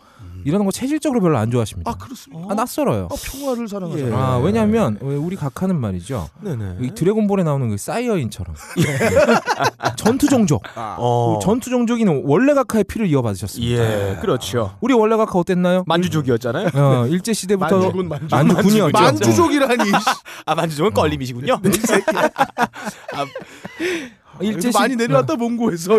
이러는 거 체질적으로 별로 안 좋아하십니다. 아 그렇습니까? 아, 낯설어요. 아, 평화를 사랑하잖아요. 예. 아, 왜냐하면 우리 각하는 말이죠. 네네. 이 드래곤볼에 나오는 그 사이어인처럼 (laughs) 전투 종족. 어. 전투 종족이는 원래 각하의 피를 이어받으셨습니다. 예, 그렇죠. 우리 원래 각하 어땠나요? 만주족이었잖아요. 어, 일제 시대부터 만주군 만주. 만주군이었죠. 만주족이라니. 씨. (laughs) 아 만주족은 껄림이시군요. 일제 일제 시 많이 내려왔다 몽고에서.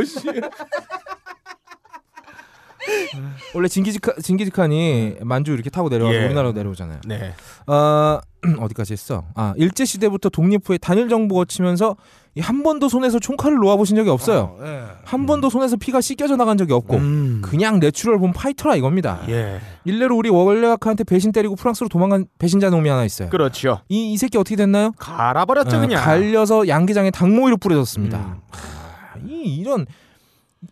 씨. 원래 징기즈카 징기즈칸이 만주 이렇게 타고 내려와서 예. 우리나라로 내려오잖아요. 네. 어, (clears throat) 어디까지 했어? 아 일제 시대부터 독립 후에 단일 정부 거치면서 이한 번도 손에서 총칼을 놓아보신 적이 없어요. 어, 예. 한 번도 손에서 피가 씻겨져 나간 적이 없고 음. 그냥 natural born fighter라 이겁니다. 예. 일례로 우리 원래 각하한테 배신 때리고 프랑스로 도망간 배신자 놈이 하나 있어요. 그렇죠. 이, 이 새끼 어떻게 됐나요? 갈아버렸죠 어, 그냥. 갈려서 양계장에 닭모이로 뿌려졌습니다. 음. 아, 이 이런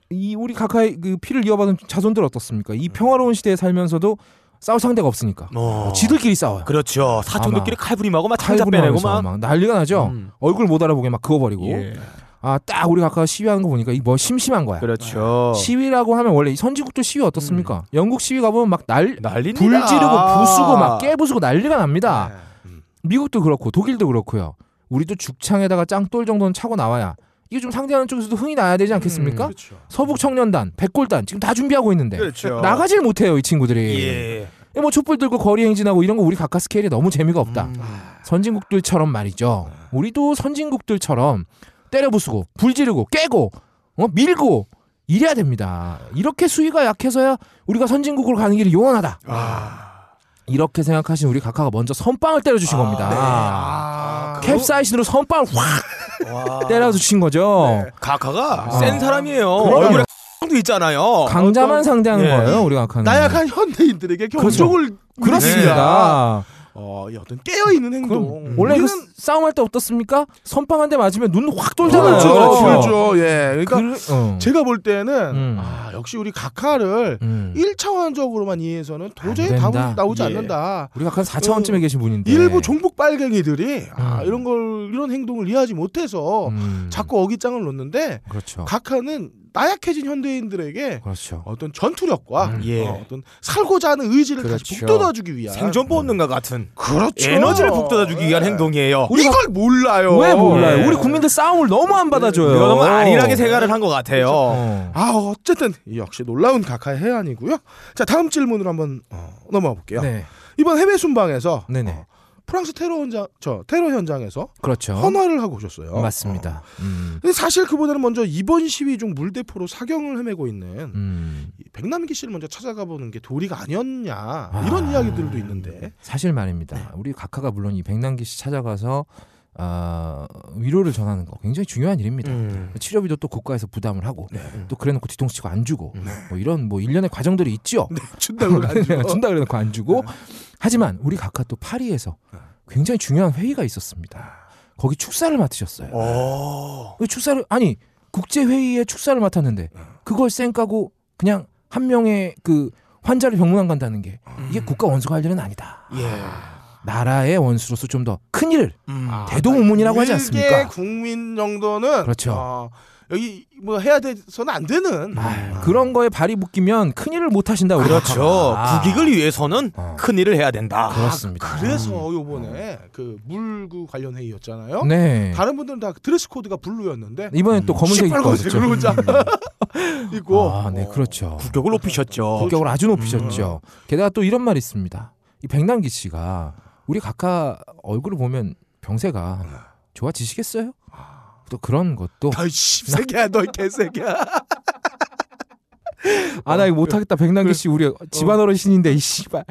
이 우리 각하의 그 피를 이어받은 자손들 어떻습니까? 이 평화로운 시대에 살면서도 싸울 상대가 없으니까 어. 지들끼리 싸워요. 그렇죠. 사촌들끼리 칼부림하고 막 창자 빼내고 막. 막 난리가 나죠. 음. 얼굴 못 알아보게 막 그어버리고. 예. 아딱 우리 각하가 시위하는 거 보니까 이뭐 심심한 거야. 그렇죠. 시위라고 하면 원래 이 선진국들 시위 어떻습니까? 영국 시위 가보면 막날 난리입니다. 불 지르고 부수고 막 깨부수고 난리가 납니다. 네. 미국도 그렇고 독일도 그렇고요. 우리도 죽창에다가 짱돌 정도는 차고 나와야 이게 좀 상대하는 쪽에서도 흥이 나야 되지 않겠습니까? 그렇죠. 서북 청년단, 백골단 지금 다 준비하고 있는데 그렇죠. 나가질 못해요 이 친구들이. 예. 뭐 촛불 들고 거리 행진하고 이런 거 우리 각각 스케일이 너무 재미가 없다. 음. 선진국들처럼 말이죠. 우리도 선진국들처럼 때려 부수고 불 지르고 깨고 어 밀고 이래야 됩니다. 이렇게 수위가 약해서야 우리가 선진국으로 가는 길이 요원하다. 이렇게 생각하신 우리 각하가 먼저 선빵을 때려주신 겁니다. 아, 캡사이신으로 선빵을 확 와. 때려주신 거죠. 가카가 아. 센 사람이에요. 얼굴에 도 있잖아요. 강자만 상대하는 예. 거예요, 우리 각하는. 나약한 현대인들에게 경종을 그렇습니다. 어, 이 어떤 깨어 있는 행동. 그럼 원래 그 싸움할 때 어떻습니까? 선빵 한 대 맞으면 눈 확 돌잖아요. 그렇죠, 그렇죠, 그렇죠. 예, 그러니까 그, 어. 제가 볼 때는 음. 아, 역시 우리 각하를 음. 1차원적으로만 이해해서는 도저히. 답은 나오지 예. 않는다. 우리 각하 4차원쯤에 계신 분인데. 일부 종북 빨갱이들이 아, 음. 이런 걸 이런 행동을 이해하지 못해서 음. 자꾸 어깃장을 놓는데 그렇죠. 각하는 나약해진 현대인들에게 그렇죠. 어떤 전투력과 음. 예. 어, 떤 살고자 하는 의지를 다시 그렇죠. 북돋아주기 위한 생존 본능과 같은 그렇죠. 에너지를 북돋아주기 위한 예. 행동이에요. 우리 이걸 몰라요. 왜 몰라요? 예. 우리 국민들 싸움을 너무 안 받아줘요. 이거 너무 안일하게 생각을 한 것 같아요. 어. 아 어쨌든 역시 놀라운 각하의 해안이고요. 자 다음 질문으로 한번 어, 넘어가 볼게요. 네. 이번 해외 순방에서 네네. 어, 프랑스 테러 현장 저 테러 현장에서 그렇죠. 헌화를 하고 오셨어요. 맞습니다. 음. 근데 사실 그보다는 먼저 이번 시위 중 물대포로 사경을 헤매고 있는 음. 이 백남기 씨를 먼저 찾아가 보는 게 도리가 아니었냐 아. 이런 이야기들도 있는데 사실 말입니다. 우리 각하가 물론 이 백남기 씨 찾아가서 아, 위로를 전하는 거 굉장히 중요한 일입니다. 음. 치료비도 또 국가에서 부담을 하고 또 그래놓고 뒤통수 치고 안 주고 뭐 이런 뭐 일련의 과정들이 있죠. 준다고 안 주고. (laughs) 준다 그래놓고 안 주고 하지만 우리 각하 또 파리에서 굉장히 중요한 회의가 있었습니다. 거기 축사를 맡으셨어요. 오. 그 축사를 아니 국제 회의에 축사를 맡았는데 그걸 쌩 까고 그냥 한 명의 그 환자를 병문안 간다는 게 이게 국가 원수가 할 일은 아니다. 예. 나라의 원수로서 좀 더 큰 일을 음. 대도문문이라고 하지 일개 않습니까? 국민 정도는 그렇죠. 어, 여기 뭐 해야 돼서는 안 되는 아유, 그런 거에 발이 묶이면 큰 일을 못 하신다 우리 그렇죠. 각하가. 국익을 위해서는 어. 큰 일을 해야 된다. 그렇습니다. 그래서 요번에 그 물그 관련 회의였잖아요. 네. 다른 분들은 다 드레스 코드가 블루였는데 이번엔 또 검은색 입고 왔죠. 있고 아, 네, 그렇죠. 국격을 높이셨죠. 국격을 아주 높이셨죠. 게다가 또 이런 말이 있습니다. 이 백남기 씨가 우리 각하 얼굴을 보면 병세가 좋아지시겠어요? 또 그런 것도 너이 씹새끼야 너이 개새끼야 아나 이거 못하겠다 백남기 씨 우리 집안 어르신인데 이 씨발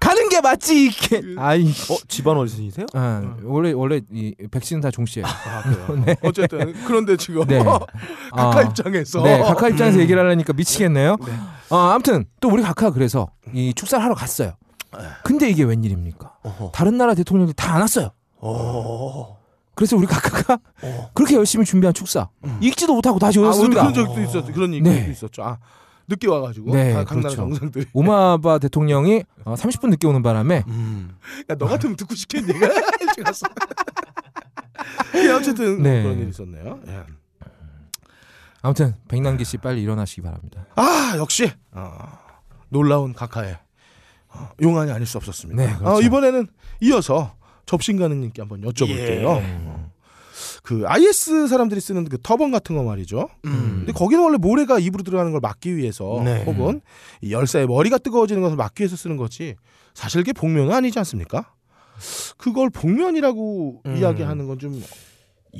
가는 게 맞지 이게 아이 어 집안 어르신이세요? 아, 원래 원래 이 백신은 다 종씨예요. 아? (laughs) 네. 어쨌든 그런데 지금 네. (laughs) 각하 아, 입장에서 네, 각하 입장에서 얘기를 하려니까 미치겠네요. 네. 어, 아무튼 또 우리 각하 그래서 이 축사를 하러 갔어요. 근데 이게 웬일입니까? 어허. 다른 나라 대통령들이 다안 왔어요. 오. 그래서 우리 각하가 어. 그렇게 열심히 준비한 축사 읽지도 못하고 다시 아, 오셨습니다. 그런 적도 있었죠 그런 얘기도 네. 있었죠 아, 늦게 와가지고 네, 각- 각 나라 그렇죠. 정상들이 오마바 대통령이 어, 30분 늦게 오는 바람에 음. 야너 같으면 듣고 싶겠니 (laughs) 일찍 왔어 예, 어쨌든 네. 그런 일이 있었네요 예. 아무튼 백남기 씨 빨리 일어나시기 바랍니다. 아 역시 어, 놀라운 각하의 어, 용안이 아닐 수 없었습니다. 네, 그렇죠. 어, 이번에는 이어서 접신가능님께 한번 여쭤볼게요. 어, 그 IS 사람들이 쓰는 그 터번 같은 거 말이죠. 음. 근데 거기는 원래 모래가 입으로 들어가는 걸 막기 위해서 네. 혹은 이 열사의 머리가 뜨거워지는 것을 막기 위해서 쓰는 거지 사실 그게 복면은 아니지 않습니까? 그걸 복면이라고 음. 이야기하는 건 좀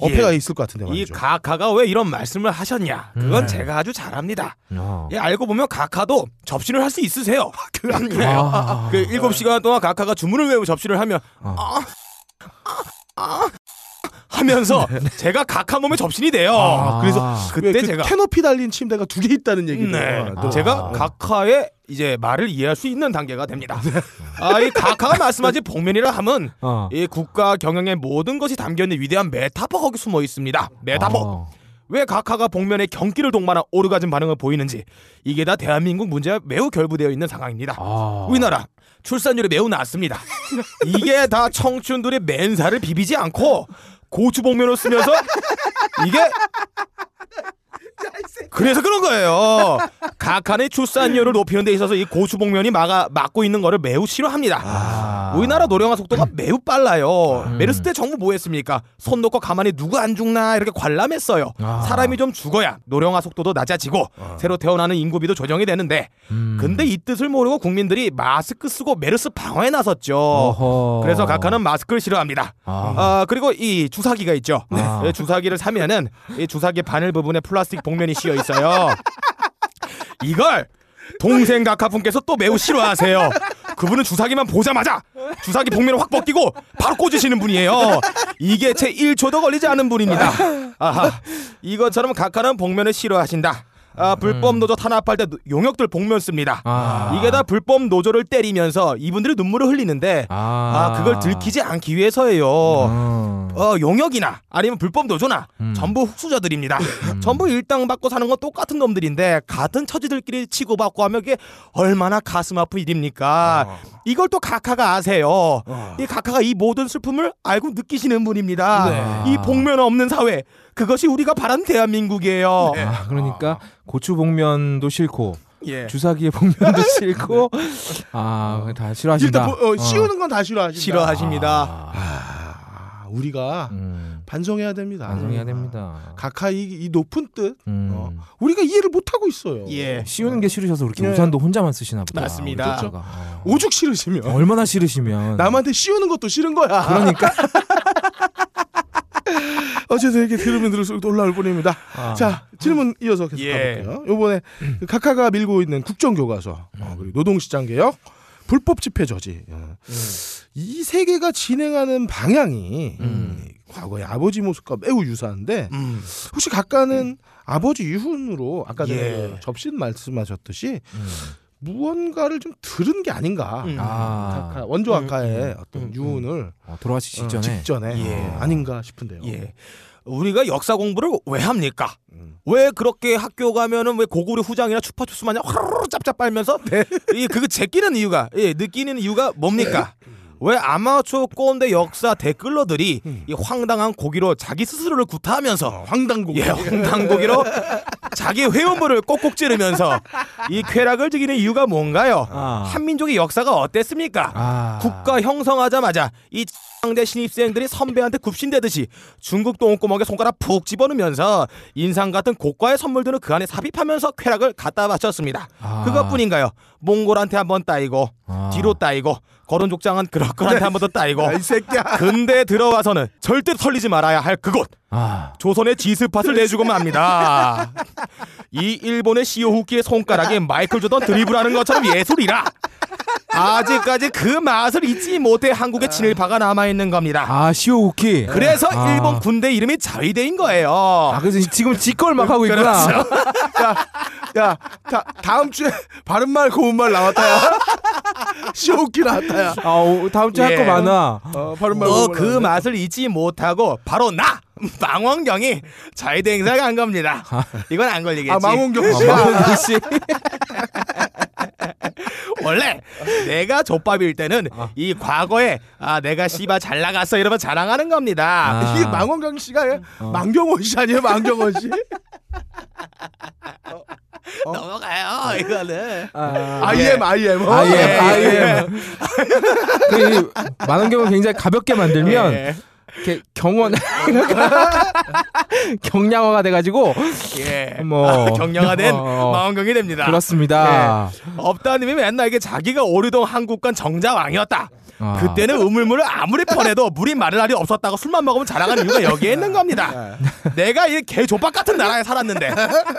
어폐가 있을 것 같은데 이 말이죠. 가카가 왜 이런 말씀을 하셨냐? 그건 음. 제가 아주 잘 압니다. 어. 예, 알고 보면 가카도 접신을 할 수 있으세요. (laughs) 그래요. 아. 그 일곱 시간 동안 가카가 주문을 외우고 접신을 하면 어. 아, 아, 아 하면서 제가 가카 몸에 접신이 돼요. 아, 그래서 그때 왜그 제가 캐노피 달린 침대가 두 개 있다는 얘기도 네, 또- 제가 아. 가카의 이제 말을 이해할 수 있는 단계가 됩니다. 아, 이 가카가 말씀하신 복면이라 함은 어. 이 국가 경영의 모든 것이 담겨 있는 위대한 메타포 거기 숨어 있습니다. 메타포. 어. 왜 각하가 복면에 경기를 동반한 오르가즘 반응을 보이는지 이게 다 대한민국 문제와 매우 결부되어 있는 상황입니다. 아. 우리나라 출산율이 매우 낮습니다. 이게 다 청춘들의 맨살을 비비지 않고 고추 복면을 쓰면서 이게 그래서 그런 거예요. 각한의 출산율을 높이는 데 있어서 이 고추 복면이 막아 막고 있는 거를 매우 싫어합니다. 아. 우리나라 노령화 속도가 매우 빨라요. 음. 메르스 때 정부 뭐 했습니까? 손 놓고 가만히 누구 안 죽나 이렇게 관람했어요. 아. 사람이 좀 죽어야 노령화 속도도 낮아지고 새로 태어나는 인구비도 조정이 되는데 음. 근데 이 뜻을 모르고 국민들이 마스크 쓰고 메르스 방어에 나섰죠. 어허. 그래서 각하는 마스크를 싫어합니다. 아. 아 그리고 이 주사기가 있죠. 아. 예, (laughs) 주사기를 사면은 이 주사기 바늘 부분에 플라스틱 복면이 씌어 있어요. 이걸 동생 각하분께서 또 매우 싫어하세요. 그분은 주사기만 보자마자 주사기 복면을 확 벗기고 바로 꽂으시는 분이에요. 이게 채 1초도 걸리지 않은 분입니다. 아하, 이것처럼 각하는 복면을 싫어하신다. 아, 불법 노조 탄압할 때 용역들 복면 씁니다. 아. 이게 다 불법 노조를 때리면서 이분들이 눈물을 흘리는데 아, 아, 그걸 들키지 않기 위해서예요. 어. 어, 용역이나 아니면 불법 노조나 음. 전부 흑수저들입니다. 전부 일당 받고 사는 건 똑같은 놈들인데 같은 처지들끼리 치고받고 하면 이게 얼마나 가슴 아픈 일입니까? 이걸 또 각하가 아세요. 이 각하가 이 모든 슬픔을 알고 느끼시는 분입니다. 네. 이 복면 없는 사회 그것이 우리가 바라는 대한민국이에요. 아, 그러니까 고추 복면도 싫고 예. 주사기의 복면도 (laughs) 싫고 아 다 싫어하신다. 일단 뭐, 어, 씌우는 건 다 싫어하신다. 싫어하십니다. 아, 우리가 음, 반성해야 됩니다. 반성해야 됩니다. 각하 이, 이 높은 뜻 음. 어, 우리가 이해를 못 하고 있어요. 예. 씌우는 게 싫으셔서 그렇게 네. 우산도 혼자만 쓰시나 보다. 맞습니다. 어. 오죽 싫으시면 얼마나 싫으시면 남한테 씌우는 것도 싫은 거야. 그러니까 (laughs) 어쨌든 이렇게 들으면 들을수록 놀라울 뿐입니다. 아. 자 질문 이어서 계속 예. 가볼게요. 요번에 그 각하가 밀고 있는 국정교과서 어, 그리고 노동시장 개혁, 불법 집회 저지 어. 이세 개가 진행하는 방향이 음. 과거의 아버지 모습과 매우 유사한데 음. 혹시 각가는 아버지 유훈으로 아까 전에 예. 그 접신 말씀하셨듯이 음. 무언가를 좀 들은 게 아닌가. 음. 아, 각하, 원조 음, 각하의 음, 어떤 음, 유훈을 어, 돌아가시기 어, 직전에 직전에 예. 어, 아닌가 싶은데요. 예. 우리가 역사 공부를 왜 합니까? 음. 왜 그렇게 학교 가면은 왜 고구려 후장이나 추파추스 마냥 화르르 짭짭 빨면서 이 그거 제끼는 이유가 예, 느끼는 이유가 뭡니까? (laughs) 왜 아마추어 꼰대 역사 댓글러들이 이 황당한 고기로 자기 스스로를 구타하면서 어, 황당고. 예, 황당 고기로 자기 회원부를 꼭꼭 찌르면서 이 쾌락을 즐기는 이유가 뭔가요? 아. 한민족의 역사가 어땠습니까? 아. 국가 형성하자마자 이 상대 신입생들이 선배한테 굽신대듯이 중국 똥구멍에 손가락 푹 집어넣으면서 인상 같은 고가의 선물들을 그 안에 삽입하면서 쾌락을 갖다 바쳤습니다. 아. 그것뿐인가요? 몽골한테 한번 따이고 아. 뒤로 따이고 거론족장은 그럭그한테 한 번 더 따이고 야, 이 새끼야. 근데 들어와서는 절대 털리지 말아야 할 그곳 아. 조선의 지스팟을 내주고 맙니다. 이 일본의 시오후키의 손가락에 마이클 조던 드리블하는 것처럼 예술이라. 아직까지 그 맛을 잊지 못해 한국의 친일파가 남아 있는 겁니다. 아 시오우키. 그래서 아. 일본 군대 이름이 자위대인 거예요. 아 그래서 지금 지걸 막 하고 있구나. 그렇죠. (laughs) 야, 다, 다음 주에 바른 말 고운 말 나왔다야. (laughs) 시오키 나왔다야. 아 오, 다음 주에 할거 예. 많아. 어, 바른말 어, 고운말 그 나왔네. 맛을 잊지 못하고 바로 나 망원경이 자위대 행사에 간 겁니다. 이건 안 걸리겠지. 아, 망원경 아, 씨가. 마흔 씨. (laughs) (laughs) 원래 내가 족밥일 때는 이 과거에 아 내가 씨바 잘 나갔어 이러면 자랑하는 겁니다. 아. 이게 망원경 씨가 망경원 씨 아니에요? 망경원 씨? 넘어가요 이거는. 아, I am I am. 어? I am, 예, I 예. am. 그 만원경을 굉장히 가볍게 만들면 예. 이렇게 경원 (laughs) 경량화가 돼가지고 예. 뭐 (laughs) 경량화된 어, 마음경이 됩니다. 그렇습니다. 업다님이 맨날 이게 자기가 오류동 한국관 정자왕이었다. 아. 그때는 우물물을 아무리 퍼내도 물이 마를 날이 없었다고 술만 먹으면 자랑하는 이유가 여기에 있는 겁니다. 내가 이 개조박 같은 나라에 살았는데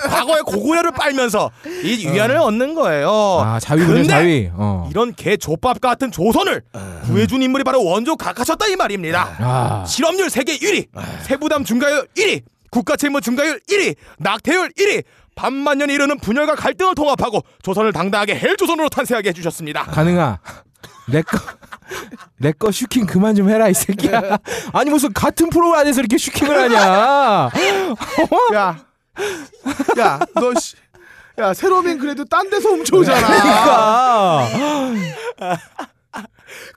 과거의 고구려를 빨면서 이 위안을 얻는 거예요. 아 자위군요 근데 자위. 어. 이런 개조밥 같은 조선을 구해준 인물이 바로 원조 각하셨다 이 말입니다. 아. 실업률 세계 1위, 세부담 증가율 1위, 국가채무 증가율 1위, 낙태율 1위, 반만 년이 이르는 분열과 갈등을 통합하고 조선을 당당하게 헬조선으로 탄생하게 해주셨습니다. 가능하. 내거 내거 슈킹 그만 좀 해라 이 새끼야. 아니 무슨 같은 프로 안에서 이렇게 슈킹을 하냐? 야, 야, 너 씨, 야 세로민 그래도 딴 데서 훔쳐오잖아. 그러니까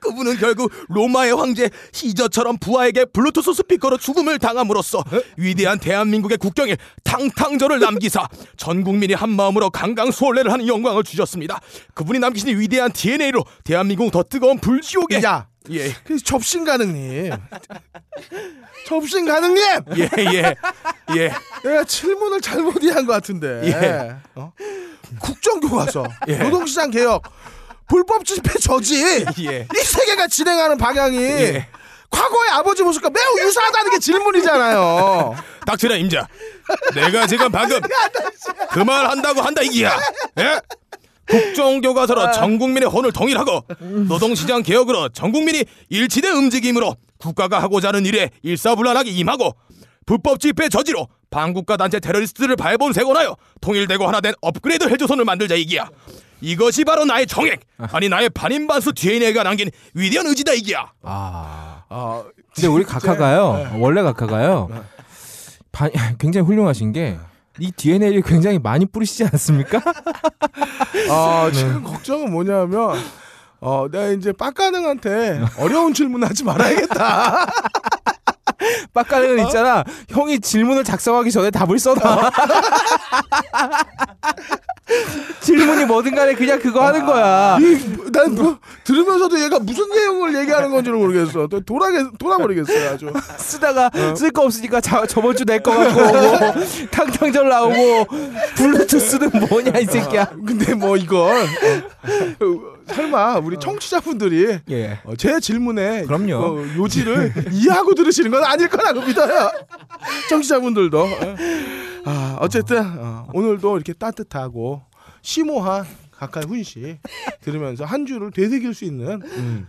그분은 결국 로마의 황제 시저처럼 부하에게 블루투스 스피커로 죽음을 당함으로써 위대한 대한민국의 국경에 탕탕절을 남기사 전 국민이 한 마음으로 강강 수월래를 하는 영광을 주셨습니다. 그분이 남기신 위대한 DNA로 대한민국 더 뜨거운 불지옥에 야, 예. 그 접신 가능님, 접신 가능님. 예, 예, 예. 내가 질문을 잘못 이해한 것 같은데. 예. 어? 국정교과서, 노동시장 개혁, 불법 집회 저지. (laughs) 예. 이 세계가 진행하는 방향이 예. 과거의 아버지 모습과 매우 (laughs) 유사하다는 게 질문이잖아요. 닥치라 임자. 내가 지금 방금 (laughs) 그 말 한다고 한다 이기야. 예? 국정교과서로 전 국민의 혼을 통일하고 노동시장 개혁으로 전 국민이 일치된 움직임으로 국가가 하고자 하는 일에 일사불란하게 임하고 불법 집회 저지로 반국가 단체 테러리스트를 발본세곤하여 통일되고 하나된 업그레이드 헬조선을 만들자 이기야. 이것이 바로 나의 정액 아니 나의 반인반수 DNA가 남긴 위대한 의지다 이기야. 아. 어, 근데 우리 각하가요. 원래 각하가요. 반- (laughs) 굉장히 훌륭하신 게 이 DNA를 굉장히 많이 뿌리시지 않습니까? 어, (laughs) 지금 걱정은 뭐냐면 어, 내가 이제 빡가능한테 어려운 질문하지 말아야겠다. (laughs) 빡가는 있잖아. 형이 질문을 작성하기 전에 답을 써놔. 질문이 뭐든 간에 그냥 그거 하는 거야. 이, 난 뭐, 들으면서도 얘가 무슨 내용을 얘기하는 건지를 모르겠어. 또 돌아게 돌아버리겠어요, 아주. 쓰다가 쓸거 없으니까 자, 저번 주 내 거 갖고 오고 탕탕절 나오고 블루투스는 뭐냐 이 새끼야. 근데 뭐 이걸 어, 설마 우리 청취자분들이 예. 어, 제 질문에 그럼요. 어, 요지를 (laughs) 이해하고 들으시는 건 아닐 거라고 믿어요. 청취자분들도. 어. 아, 어쨌든 어, 오늘도 이렇게 따뜻하고 심오한 각하의 훈시 들으면서 한 주를 되새길 수 있는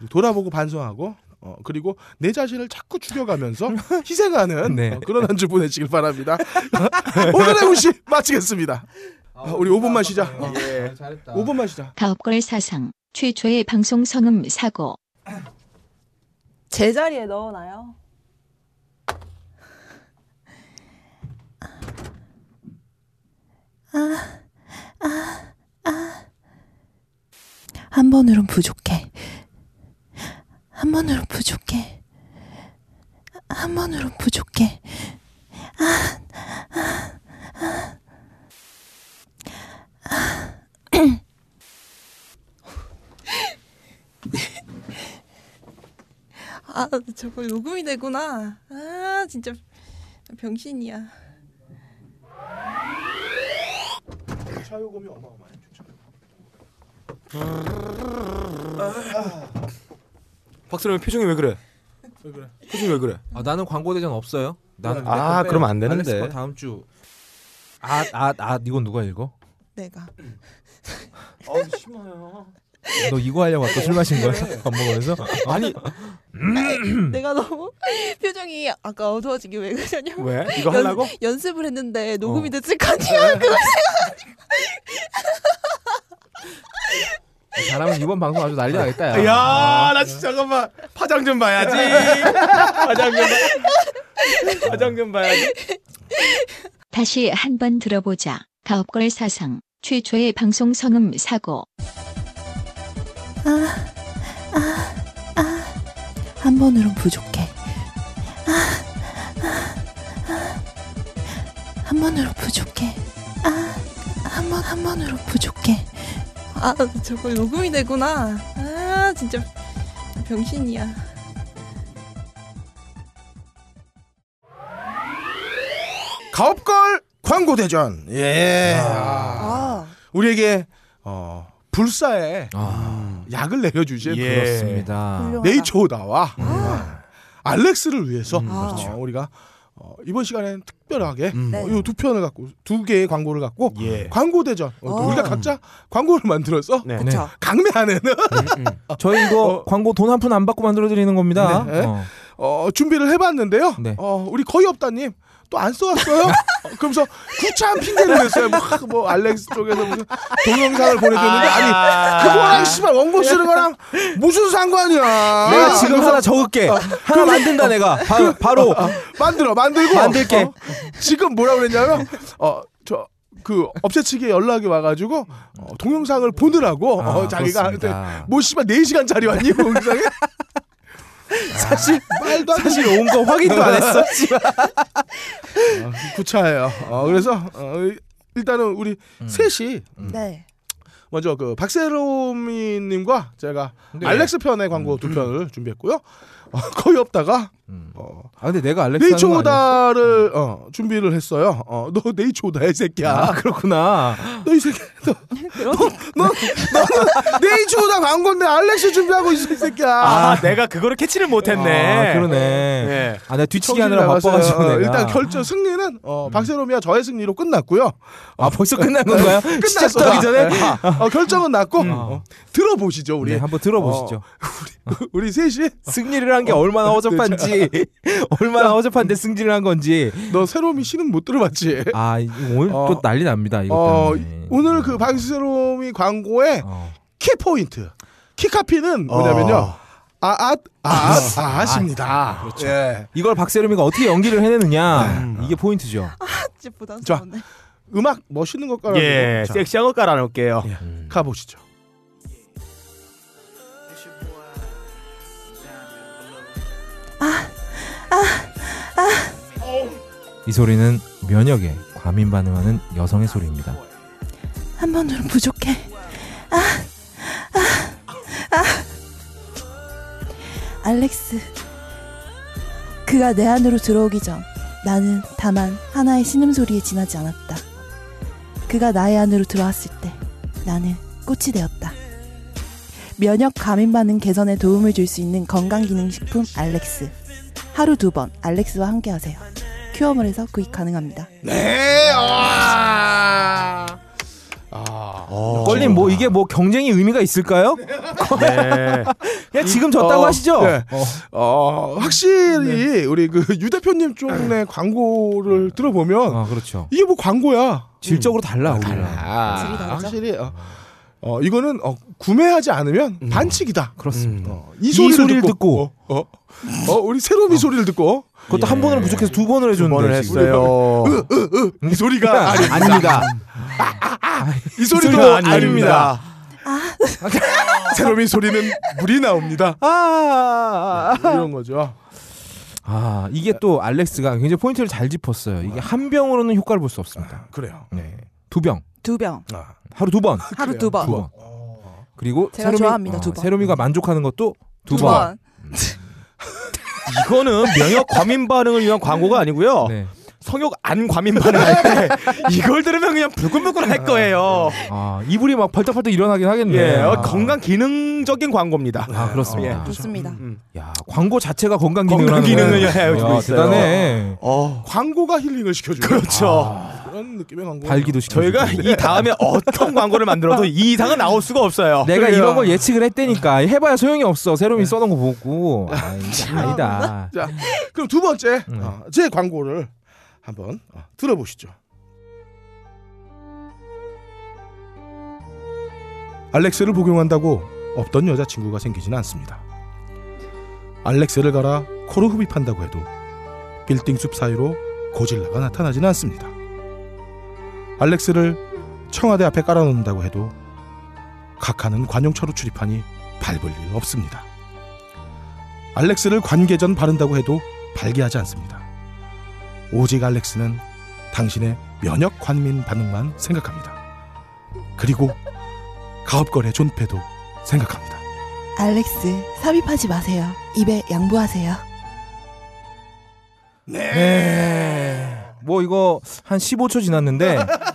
돌아보고 반성하고 어, 그리고 내 자신을 자꾸 죽여가면서 희생하는 네. 어, 그런 한 주 보내시길 바랍니다. (laughs) 오늘의 훈시 마치겠습니다. 어, 우리 5분만 쉬자. 어, 잘했다. 5분만 쉬자. 가업걸 사상 최초의 방송 성음 사고 제자리에 넣어놔요. 한 번으론 부족해. 한 번으론 부족해. 한 번으론 부족해. 아, 저거 녹음이 되구나. 아, 진짜 병신이야. 차요금이 어마어마해. 박수령 표정이 왜 그래? 왜 그래? 표정이 왜 그래? 아, 나는 광고 대전 없어요. 나는 아, 그럼. 안 되는데. 알렉스 다음 주. 아, 아, 아, 이건 누가 읽어? 내가. 어 심어요. 너 이거 하려고 아까 술 마신 거야? 밥 먹으면서? 아니 내가 너무 (laughs) 표정이 아까 어두워지게 왜 그러냐고. 왜 이거 하려고? 연습을 했는데 녹음이 어. 됐을 거 아니야. 그거 잘하면 이번 방송 아주 난리 나겠다. 야. 야, 나 진짜 잠깐만 파장 좀 봐야지. 파장 좀 봐. 파장 좀 봐야지. 다시 한번 들어보자. 가업걸 사상 최초의 방송 성음 사고 한 번으론 부족해. 한 번으로 부족해. 아, 번한 번으로 부족해. 아 저거 녹음이 되구나. 아 진짜 병신이야. 가업걸 광고 대전. 예. 아 우리에게 어, 불사에 아, 약을 내려주신 예. 그렇습니다. 훌륭하다. 네이처오다와 아. 알렉스를 위해서 음, 어, 그렇죠. 우리가 어, 이번 시간에는 특별하게 음. 네. 이두 편을 갖고 두 개의 광고를 갖고 예. 광고 대전 어, 어. 우리가 각자 광고를 만들어서 네. 네. 자, 강매하는 (laughs) 저희 이거 어. 광고 돈 한 푼 안 받고 만들어 드리는 겁니다. 네. 어. 어, 준비를 해봤는데요. 네. 어, 우리 거의 없다님 또 안 써왔어요? 어, 그러면서 구차한 핑계를 냈어요. 뭐, 뭐 알렉스 쪽에서 무슨 동영상을 보내줬는데 아니 그거랑 씨발 원고 쓰는 거랑 무슨 상관이야? 내가 지금 하나 적을게. 하나 만든다 내가. 바, 바로 만들어 만들고 만들게. 어, 지금 뭐라 그랬냐면 어저 그 업체 측에 연락이 와가지고 어, 동영상을 보느라고 아, 어, 자기가 뭐 씨발 4 시간짜리 왔니 동영상에? (laughs) 사실 말도 안 사실 온 거 확인도 안 했어. (laughs) 어, 구차해요. 어, 그래서 어, 일단은 우리 음. 셋이 네. 먼저 그 박세롬이님과 제가 네. 알렉스 편의 광고 두 편을 준비했고요. 어, 거의 없다가 음. 어, 아 근데 내가 알렉스? 네이처오다를 어, 준비를 했어요. 어, 너 네이처오다야 이 새끼야. 아 그렇구나. (laughs) 너 이 새끼 너, 너, 너, 너는 네이처오다 광고인데 알렉스 준비하고 있어 이 새끼야. 아, 내가 그거를 캐치를 못했네. 아 그러네. 예. 아 내가 뒤치기 하느라. 바빠가지고 어, 내가. 일단 결정 승리는 어, 박세롬이와 저의 승리로 끝났고요. 아 벌써 끝난 건가요? 시작하기 전에. 어, 결정은 났고 음. 어, 들어보시죠 우리 네, 한번 들어보시죠. 우리 셋이 승리를 한 게 얼마나 (laughs) 허접한지, (laughs) 얼마나 허접한데 승리를 한 건지. 너 새롬이 씨는 못 들어봤지? 아 이- 오늘 어, 또 난리 납니다. 이거 어, 때문에. 오늘 그 박세롬이 광고의 어. 키 포인트 키카피는 뭐냐면요. 어. 아아 아 아 (laughs) 아십니다. 그렇죠. 예. 이걸 박세롬이가 어떻게 연기를 해내느냐 이게 포인트죠. 진짜 부담스러운데. 음악 멋있는 것 깔아. 예, 자, 섹시한 거 깔아놓을게요. 예. 음. 가보시죠. 이 소리는 면역에 과민 반응하는 여성의 소리입니다. 한 번으로 부족해. 아, 아, 아. 알렉스. 그가 내 안으로 들어오기 전 나는 다만 하나의 신음소리에 지나지 않았다. 그가 나의 안으로 들어왔을 때 나는 꽃이 되었다. 면역 감인 반응 개선에 도움을 줄 수 있는 건강기능식품 알렉스. 하루 두 번 알렉스와 함께 하세요. 큐어몰에서 구입 가능합니다. 네. 아. 아. 어. 껄림 뭐 이게 뭐 경쟁이 의미가 있을까요? 네. (laughs) 그냥 지금 졌다고 어, 하시죠. 네. 어. 어, 확실히 우리 그 유 대표님 쪽의 광고를 들어보면 아 그렇죠. 이게 뭐 광고야. 질적으로 달라. 아, 질이 다르죠? 확실히 어, 어, 이거는 어, 구매하지 않으면 반칙이다. 그렇습니다. 어, 이이 소리를, 소리를 듣고, 어, 어, 어, 우리 새로미 소리를 듣고 그것도 한 예. 번으로 부족해서 두 번을 두 해줬는데 번을 지금. 했어요. 이 소리가 아니, 아닙니다. 이 소리도 소리가 아닙니다. (laughs) 새로미 소리는 물이 나옵니다. 아, 이런 거죠. 아 이게 또 알렉스가 굉장히 포인트를 잘 짚었어요. 이게 한 병으로는 효과를 볼 수 없습니다. 그래요. 네, 두 병, 두 병. 아, 하루 두 번, 하루? 두 번. 두 번. 그리고 제가 좋아합니다, 두 번. 세롬이가 만족하는 것도 두, 두 번. 번. 이거는 면역 과민 반응을 위한 광고가 아니고요. 네. 성욕 안 과민 반응할 때 이걸 들으면 그냥 불끈불끈 할 거예요. 아 이불이 막 벌떡벌떡 일어나긴 하겠네. 예, 어, 아. 건강 기능적인 광고입니다. 아 그렇습니다. 좋습니다. 음. 야 광고 자체가 건강 기능을 건강 기능을. 해주고 야, 있어요. 대단해. 어, 광고가 힐링을 시켜주는 그렇죠. 그런 느낌의 광고. 발기도 시켜. 저희가 이 다음에 어떤 광고를 만들어도 이 이상은 나올 수가 없어요. 내가 그래요. 이런 걸 예측을 했다니까 해봐야 소용이 없어. 세롬이 써놓은 거 보고 (laughs) 아, 아니다. 자, 그럼 두 번째 음. 어, 제 광고를 한번 어, 들어보시죠. 알렉스를 복용한다고 없던 여자친구가 생기지는 않습니다. 알렉스를 갈아 코로 흡입한다고 해도 빌딩 숲 사이로 고질라가 나타나지는 않습니다. 알렉스를 청와대 앞에 깔아놓는다고 해도 각하는 관용차로 출입하니 밟을 일 없습니다. 알렉스를 관계 전 바른다고 해도 발기하지 않습니다. 오직 알렉스는 당신의 면역 관민 반응만 생각합니다. 그리고 가업거래 존폐도 생각합니다. 알렉스 삽입하지 마세요. 입에 양보하세요. 네. 뭐 이거 한 15초 지났는데 (laughs)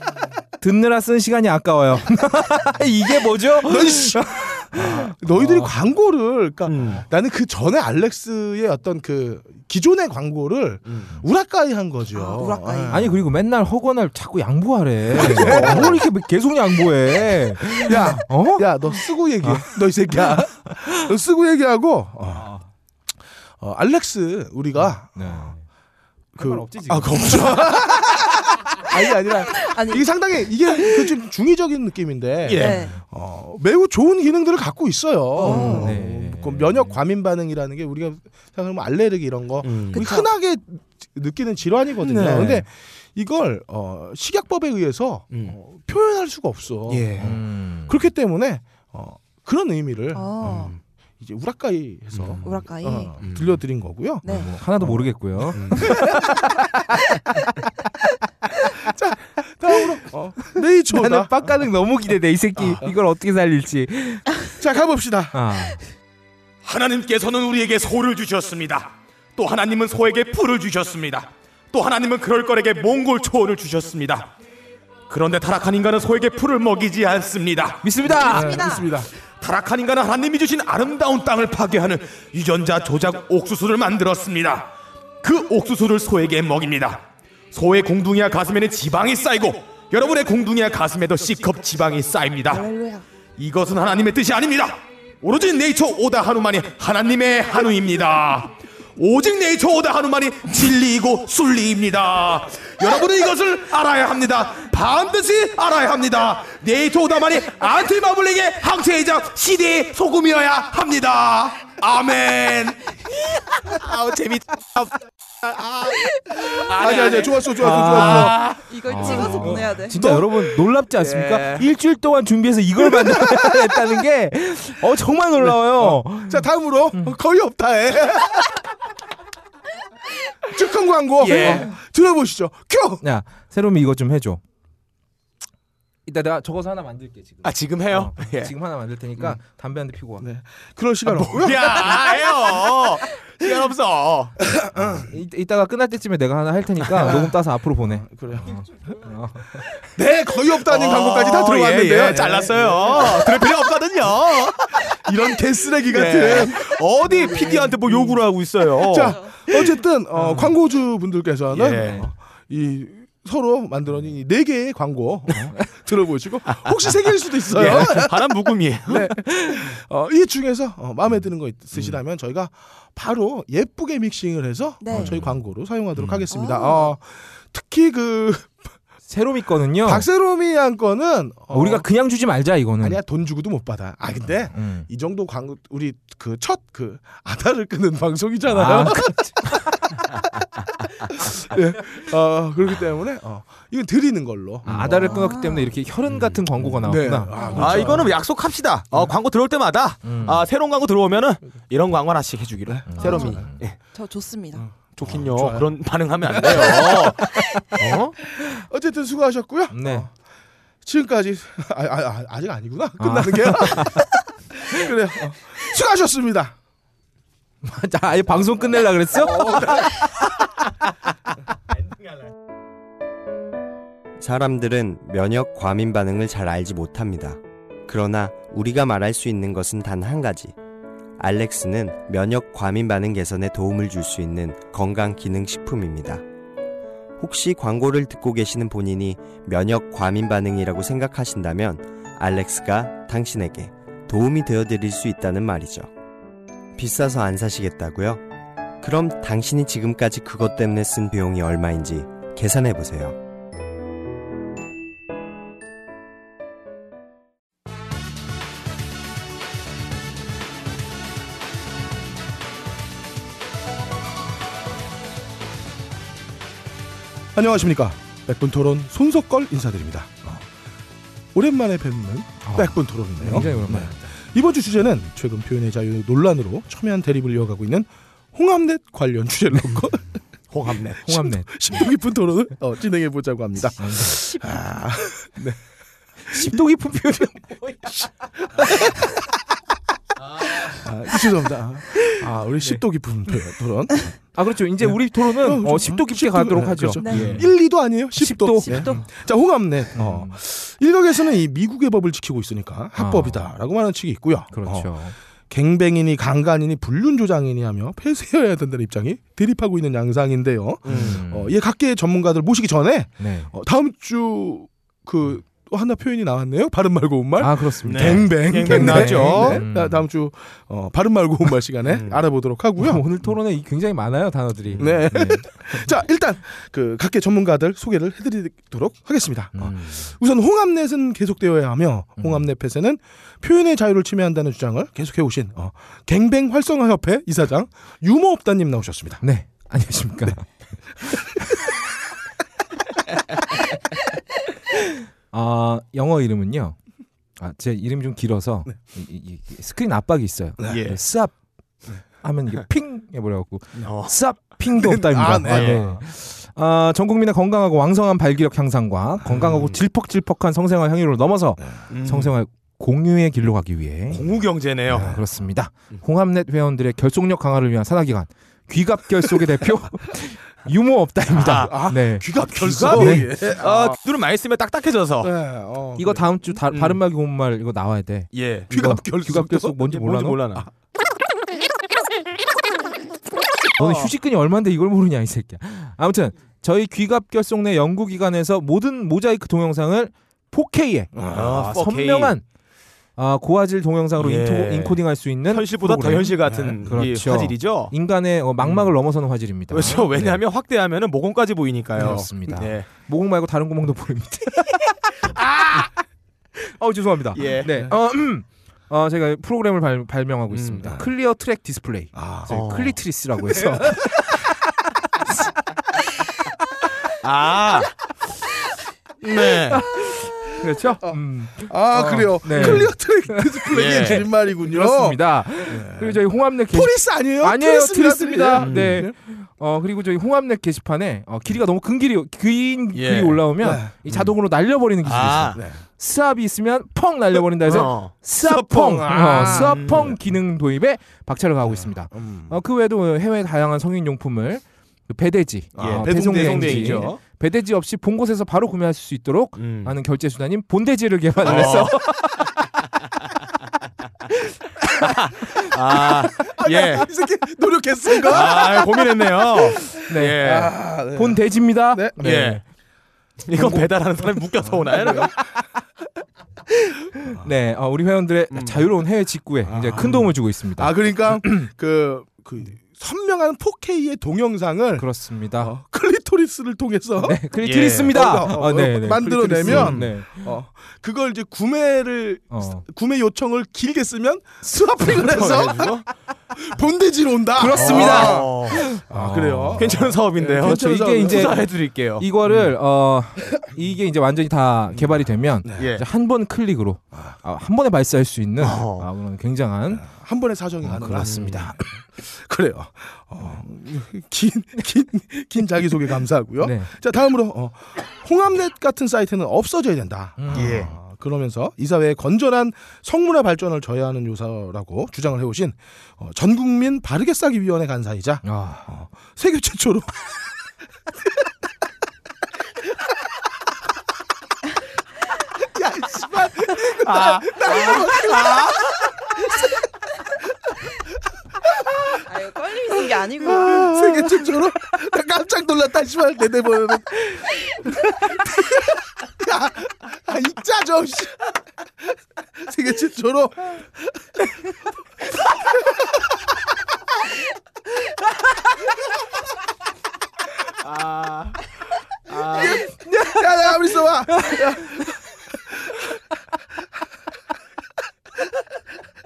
듣느라 쓴 시간이 아까워요. (laughs) 이게 뭐죠? (laughs) 너희들이 아. 광고를 그러니까 음. 나는 그 전에 알렉스의 어떤 그 기존의 광고를 우라카이 한 거죠. 아, 우라카이. 아. 아니 그리고 맨날 허건을 자꾸 양보하래. 뭘 이렇게 계속 양보해? 야, 어? 야, 너 쓰고 얘기해. 너이 새끼야. 너 쓰고 얘기하고 어, 어, 알렉스 우리가 네. 그 상관없지, 지금. 아, 없죠. (laughs) 아니 아니라 (laughs) 아니 이게 상당히 이게 그좀 중의적인 느낌인데 예. 네. 어, 매우 좋은 기능들을 갖고 있어요. 어, 네. 그 면역 과민 반응이라는 게 우리가 생각하면 알레르기 이런 거 음. 흔하게 느끼는 질환이거든요. 네. 근데 이걸 어, 식약법에 의해서 음. 어, 표현할 수가 없어. 예. 음. 그렇기 때문에 어, 그런 의미를 어. 음, 이제 우라카이 해서 음. 우라카이. 어, 음. 들려드린 거고요. 네. 뭐 하나도 모르겠고요. (laughs) 어, 네이처다. 나는 빡가능 너무 기대돼 이 새끼 이걸 어떻게 살릴지. 자 가봅시다. 아. 하나님께서는 우리에게 소를 주셨습니다. 또 하나님은 소에게 풀을 주셨습니다. 또 하나님은 그럴 거에게 몽골 초원을 주셨습니다. 그런데 타락한 인간은 소에게 풀을 먹이지 않습니다. 믿습니다. 네, 믿습니다. 타락한 인간은 하나님이 주신 아름다운 땅을 파괴하는 유전자 조작 옥수수를 만들었습니다. 그 옥수수를 소에게 먹입니다. 소의 공둥이와 가슴에는 지방이 쌓이고 여러분의 공둥이와 가슴에도 C컵 지방이 쌓입니다. 이것은 하나님의 뜻이 아닙니다. 오로지 네이처 오다 하누만이 하나님의 하누입니다. 오직 네이처 오다 하누만이 진리이고 순리입니다. 여러분은 이것을 알아야 합니다. 반드시 알아야 합니다. 네이처 오다만이 안티마블링의 항체이자 시대의 소금이어야 합니다. 아멘. (laughs) 아우 재밌. 아니 아니 좋았어 좋았어 좋았어. 이걸 찍어서 보내야 돼. 진짜 여러분 놀랍지 않습니까? 예. 일주일 동안 준비해서 이걸 만들었다는 게 어, 정말 놀라워요. 자 다음으로 음. 거의 없다 해. 즉흥 광고 예. 어, 들어보시죠. 큐. 야, 새롬이 이거 좀 해줘. 이따 내가 적어서 하나 만들게 지금. 아 지금 해요? 어, 예. 지금 하나 만들 테니까 담배 한 대 피고 와. 네. 그럴 시간 없고요. 야 (laughs) 해요. 시간 없어. (laughs) 이, 이따가 끝날 때쯤에 내가 하나 할 테니까 (laughs) 녹음 따서 앞으로 보내. 그래요. 어. (laughs) 네 거의 없다는 광고까지 다 어, 들어왔는데요. 예, 예. 잘랐어요. 들을 필요 없거든요. 이런 개쓰레기 같은. 네. 어디 PD한테 뭐 요구를 하고 있어요. 자 어쨌든 어, 광고주 분들께서는 예. 어, 이 서로 만들어낸 이네 개의 광고 어, (laughs) 들어보시고 혹시 세 개일 수도 있어요. 예. 하나 묵음이에요. (laughs) 네. 어, 이 중에서 어, 마음에 드는 거 있으시다면 저희가 바로 예쁘게 믹싱을 해서 네. 어, 저희 광고로 사용하도록 음. 하겠습니다. 아. 어, 특히 그 새롬이 거는요. 박세롬이 한 거는 어, 어, 우리가 그냥 주지 말자 이거는. 아니야 돈 주고도 못 받아. 아 근데 음. 이 정도 광고 우리 그 첫그 아다를 끄는 (laughs) 방송이잖아요. 아, 네. (laughs) 어, 그렇기 때문에 어, 이건 드리는 걸로. 아, 아다를 끊었기 때문에 이렇게 혈흔 같은 광고가 네. 나왔구나. 아, 아 그렇죠. 이거는 약속합시다. 어, 광고 들어올 때마다 음. 아, 새로운 광고 들어오면은 이런 광고 하나씩 해주기로. 새롬이 예, 저 좋습니다. 좋긴요. 어, 좋아요. 그런 반응하면 안 돼요. (laughs) 어? 어쨌든 수고하셨고요. 네. 어, 지금까지 (laughs) 아, 아, 아, 아직 아니구나. 끝나는 게요. 그래요. 어, 수고하셨습니다. 자, 아예 방송 끝낼라 그랬어? 사람들은 면역 과민 반응을 잘 알지 못합니다. 그러나 우리가 말할 수 있는 것은 단 한 가지. 알렉스는 면역 과민 반응 개선에 도움을 줄 수 있는 건강 기능 식품입니다. 혹시 광고를 듣고 계시는 본인이 면역 과민 반응이라고 생각하신다면 알렉스가 당신에게 도움이 되어 드릴 수 있다는 말이죠. 비싸서 안 사시겠다고요? 그럼 당신이 지금까지 그것 때문에 쓴 비용이 얼마인지 계산해 보세요. 안녕하십니까. 백분 토론 손석걸 인사드립니다. 어, 오랜만에 뵙는 어, 백분 토론이네요. 굉장히 오랜만에. 네. 이번 주 주제는 최근 표현의 자유 논란으로 첨예한 대립을 이어가고 있는 홍합넷 관련 주제를 놓고 홍합net. 홍합net. 심도 깊은 토론을 어, 진행해 보자고 합니다. 아, 네. 십도 깊은 표현. 아, 죄송합니다. 아, 우리 10도 깊은 토론. 아 그렇죠. 이제 우리 토론은 어, 어, 그렇죠. 십도 깊게 10도, 가도록 네, 하죠. 그렇죠. 네. 예. 1, 2도 아니에요? 10도. 10도. 네. 자, 홍합넷. 어. 음, 일각에서는 이 미국의 법을 지키고 있으니까 합법이다라고 말하는 측이 있고요. 어, 그렇죠. 갱뱅이니 강간이니 불륜 조장이니 하며 폐쇄해야 된다는 입장이 대립하고 있는 양상인데요. 음. 어, 이 각계의 전문가들 모시기 전에 네. 어, 다음 주 그 또 하나 표현이 나왔네요. 바른 말 고운 말. 아 그렇습니다. 네. 갱뱅. 갱뱅 나왔죠. 네. 음. 자, 다음 주 어, 바른 말 고운 말 시간에 음. 알아보도록 하고요. 오늘 토론에 굉장히 많아요 단어들이. 네. (laughs) 자, 일단 그 각계 전문가들 소개를 해드리도록 하겠습니다. 어, 음. 우선 홍합넷은 계속되어야 하며 음. 홍합넷 폐쇄는 표현의 자유를 침해한다는 주장을 계속해 오신 어, gangbang 활성화 협회 이사장 유머업다님 나오셨습니다. 네. 안녕하십니까. (laughs) 아 영어 이름은요. 아 제 이름이 좀 길어서 네. 이, 이- 이 스크린 압박이 있어요. 예. 네, 스압 하면 이게 핑 해버려갖고 어. 스압 핑도 없다입니다. 아, 네. 아, 네. 아, 전 국민의 건강하고 왕성한 발기력 향상과 건강하고 음. 질퍽질퍽한 성생활 향유를 넘어서 음. 성생활 공유의 길로 가기 위해 공우 경제네요. 아, 그렇습니다. 홍합넷 회원들의 결속력 강화를 위한 산하기관 귀갑결속의 대표 (laughs) 유머 없다입니다. 아, 네. 귀가 결석. 귀가? 예. 아, 눈을 많이 쓰면 딱딱해져서. 네, 어, 이거 그래. 다음 주 다, 음. 바른말 고운말 이거 나와야 돼. 예. 귀갑결속. 귀갑결속 뭔지 이게 몰라. 뭔지 너? 몰라나. 너는 휴직근이 얼마인데 이걸 모르냐 이 새끼야. 아무튼 저희 귀갑결속 내 연구기관에서 모든 모자이크 동영상을 4K에 아, 4K. 선명한 아, 고화질 동영상으로 예. 인토, 인코딩할 수 있는 현실보다 더 프로그램. 현실 같은 네, 이 그렇죠. 화질이죠. 인간의 어, 망막을 넘어서는 화질입니다. 그렇죠. 왜냐하면 확대하면 모공까지 보이니까요. 네, 그렇습니다. 네. 모공 말고 다른 구멍도 보입니다. (laughs) 어 죄송합니다. 예. 네. 어, 음. 어 제가 프로그램을 발, 발명하고 음. 있습니다. clear track display. 아, 어. 클리트리스라고 해서 (laughs) 아. 네. 그렇죠. (laughs) 음, 아 어, 그래요. 네. clear track (laughs) display의 예. 줄임말이군요. 그렇습니다. 그리고 저희 홍합넷 게시 토리스 아니에요? 아니에요, 트리스입니다. 음. 네. 어 그리고 저희 홍합넷 게시판에 어, 길이가 너무 큰 길이 긴 예. 글이 올라오면 네. 이 자동으로 날려버리는 기술이 아. 있어요. 네. 스압이 있으면 펑 날려버린다 해서 어. 스압펑, 아. 어, 스압펑 기능 도입에 박차를 가하고 있습니다. 음. 어, 그 외에도 해외 다양한 성인 용품을 그 배대지, 예. 어, 배송 배송대행지. 배대지 없이 본 곳에서 바로 구매할 수 있도록 음. 하는 결제 수단인 본대지를 개발을 어. 해서 (laughs) 아. 예. 이 새끼 노력했어 이거. 아, 고민했네요. 네. 예. 아, 네. 본대지입니다. 네. 예. 이거 배달하는 사람이 묶여서 오나요? 네, 어, 우리 회원들의 음. 자유로운 해외 직구에 이제 큰 도움을 주고 있습니다. 아 그러니까 (clears throat) 그, 그 선명한 4K의 동영상을 그렇습니다. 어, 클리토리스를 통해서 네, 클리트리스입니다. 어, 어, 어, 아, 네, 네. 만들어내면. 네. 어, 그걸 이제 구매를 어. 구매 요청을 길게 쓰면 스와핑을 해서 해가지고. (laughs) 본대지로 온다. 그렇습니다. 어. 아, 그래요. 괜찮은 사업인데요. 네, 그렇죠. 괜찮은 이게 이제 투자해드릴게요. 이거를 어 이게 이제 완전히 다 개발이 되면 예. 한번 클릭으로 아, 한 번에 발사할 수 있는 어. 아, 그런 굉장한 한 번에 사정이 아, 가능한 그렇습니다. (laughs) 그래요. 어, 긴, 긴, 긴 자기 소개 감사하고요. 네. 자, 다음으로, 어, 홍합넷 같은 사이트는 없어져야 된다. 음. 예. 어, 그러면서 이 사회의 건전한 성문화 발전을 저해하는 요사라고 주장을 해오신 어, 전국민 바르게 싸기 위원회 간사이자 아, 세계 최초로 (laughs) 야, 씨발. 아, (laughs) 아유 껄림이 있는 게 아니고 세계 최초로 나 깜짝 놀랐다 씨발 내내 보면 야, 아, 읽자 좀 씨. 세계 최초로 아, 아, 야, 야, 가만 있어봐.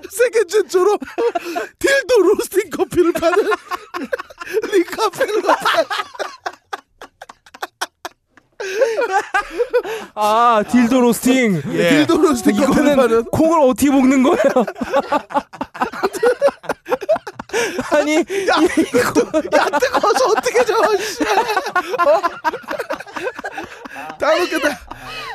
야. 세계 최초로 (laughs) 딜도 로스팅 커피를 파는 (laughs) 리카페로 (laughs) 아 딜도 로스팅. 예. 딜도 로스팅 이거는 파는 콩을 어떻게 볶는 거예요? 아니 야 뜨거워서 어떻게 저어 씨. 어? 다 먹겠다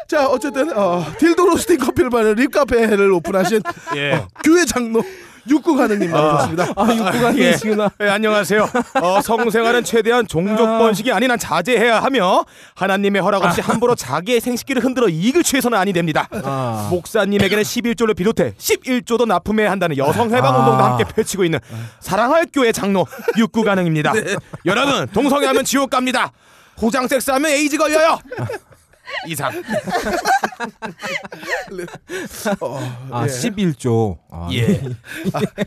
자자 어쨌든 어, 딜도 로스팅 커피를 파는 립카페를 오픈하신 (laughs) 예. 어, 교회 장로 육구 가능님 나오셨습니다. 아 육구가 예. 계시구나. 네, 안녕하세요. 어, 성생활은 최대한 종족 번식이 아닌 한 자제해야 하며 하나님의 허락 없이 함부로 자기의 생식기를 흔들어 이익을 취해서는 아니 됩니다. 아. 목사님에게는 11조를 비롯해 11조도 납품해야 한다는 여성 해방 아. 운동도 함께 펼치고 있는 사랑할 교회 장로 육구 가능입니다. 여러분 동성애하면 지옥 갑니다. 호장 섹스하면 에이즈 걸려요. (laughs) 이상. (laughs) 아 예. 11조. 아, 예.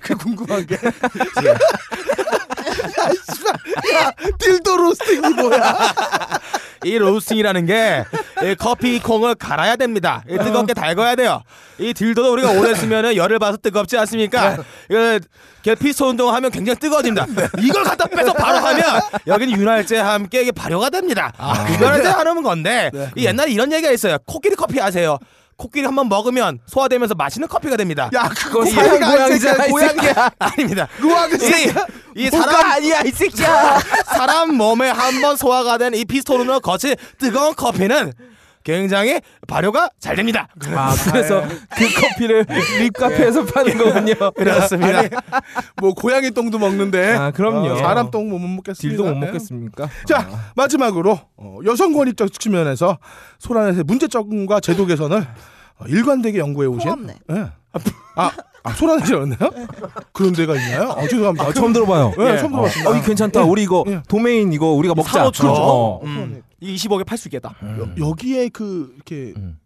그 궁금한 게. 아이, 씨발. 야, 딜도 로스팅이 뭐야? 이 로스팅이라는 게이 커피 콩을 갈아야 됩니다. 이 뜨겁게 달궈야 돼요. 이 딜도도 우리가 오래 쓰면 열을 받아서 뜨겁지 않습니까? 이거 이렇게 피스톤 운동하면 굉장히 뜨거워집니다. 이걸 갖다 빼서 바로 하면 여기는 윤활제와 함께 이게 발효가 됩니다. 그걸 이제 하는 건데 이 옛날에 이런 얘기가 있어요. 코끼리 커피 아세요? 코끼리 한 번 먹으면 소화되면서 맛있는 커피가 됩니다. 야, 그거 사향 고양이잖아, 고양이야. 이 새끼야. (laughs) 아닙니다. 루왁 이, 이 사람 아니야 이 새끼야. (laughs) 사람 몸에 한 번 소화가 된 이 피스톤으로 거친 뜨거운 커피는 굉장히 발효가 잘 됩니다. 아 그래서 그 커피를 립카페에서 파는 거군요. 그렇습니다. 아니, 뭐 고양이 똥도 먹는데 아, 그럼요. 어, 사람 똥 못 먹겠습니다. 딜도 못 네. 먹겠습니까? 자 마지막으로 어, 여성 권익적 측면에서 소란에서 문제점과 제도 개선을 어, 일관되게 연구해 오신. 예. 아, 아 소란이셨네요? 그런 데가 있나요? 어, 죄송합니다. 아, 처음 들어봐요. 네, 예. 처음 들어봤습니다. 어, 이 괜찮다. 예. 우리 이거 예. 도메인 이거 우리가 먹자. 사놓죠. 어. 음, 이 20억에 팔 수 있겠다. 여, 여기에 그 이렇게 음.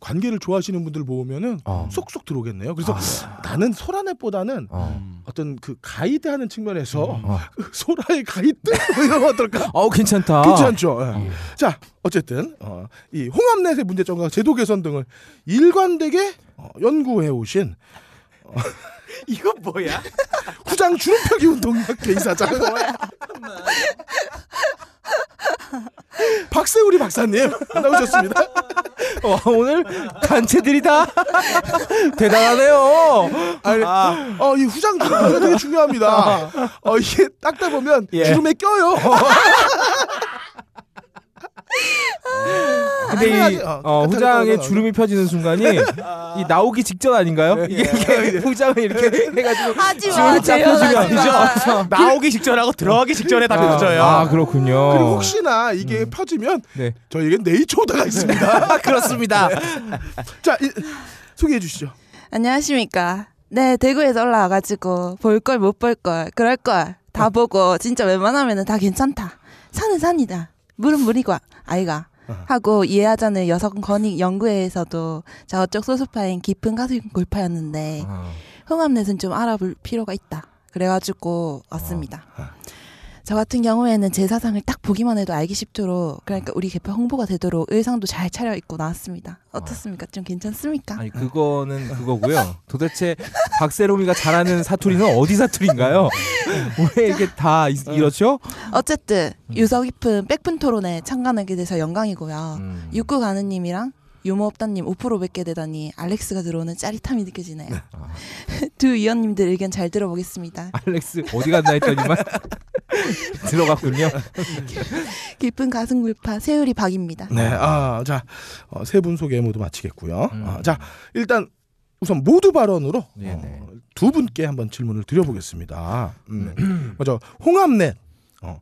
관계를 좋아하시는 분들 보면은 어. 쏙쏙 들어오겠네요. 그래서 나는 소란에보다는 어. 어떤 그 가이드하는 측면에서 어. 소라의 가이드 뭐 이런 거 어떨까? 어우 괜찮다. 괜찮죠. 예. 자, 어쨌든 어, 이 홍합넷의 문제점과 제도 개선 등을 일관되게 어, 연구해 오신 (laughs) 이거 뭐야? (laughs) 후장 주름펴기 운동학회 이사장 박세우리 박사님 (laughs) 나오셨습니다. 어, 오늘 단체들이 다 대단하네요. 아니, 어, 이 후장 주름펴기가 되게 중요합니다. 어, 이게 닦다 보면 예. 주름에 껴요. 근데 이. 어, 어, 후장에. 주름이 펴지는 순간이 (laughs) 이 나오기 직전 아닌가요? 이게, 이게 후장을 이렇게 (laughs) 해가지고 주름이. 쫙 펴지면. 아니죠? 나오기 직전하고 들어가기 직전에 다 펴져요. 아 그렇군요. 그리고 혹시나 이게 펴지면 네. 저희에겐 네이처오다가 있습니다. (laughs) 그렇습니다. 자, 이, 소개해 주시죠. 안녕하십니까. 네, 대구에서 올라와가지고 볼 걸 못 볼 걸 그럴 걸 다 보고 진짜 웬만하면은 다 괜찮다. 산은 산이다. 물은 물이고 아이가 하고 이해하자는 여성 권익 연구회에서도 자 어쪽 소수파인 깊은 가슴 골파였는데 흥암넷은 좀 알아볼 필요가 있다. 그래가지고 왔습니다. 저 같은 경우에는 제 사상을 딱 보기만 해도 알기 쉽도록 그러니까 우리 개파 홍보가 되도록 의상도 잘 차려 입고 나왔습니다. 어떻습니까? 좀 괜찮습니까? 아니 그거는 그거고요. 도대체 박세롬이가 잘하는 사투리는 어디 사투리인가요? 왜 이게 다 이- 이렇죠? 어쨌든 유서 깊은 백분 토론에 참가하게 돼서 영광이고요. 음. 육구 가느님이랑 유모 없다님 5% 뵙게 되다니 알렉스가 들어오는 짜릿함이 느껴지네요. (laughs) 두 위원님들 의견 잘 들어보겠습니다. 알렉스 어디 갔나 했더니만 (laughs) (laughs) 들어갔군요. 깊은 가슴 굴파 세율이 박입니다. 네, 아, 자, 어, 세분 소개 모두 마치겠고요. 음. 아, 자, 일단 우선 모두 발언으로. 어, 두 분께 한번 질문을 드려보겠습니다. 음. (clears throat) 먼저 홍합넷 어,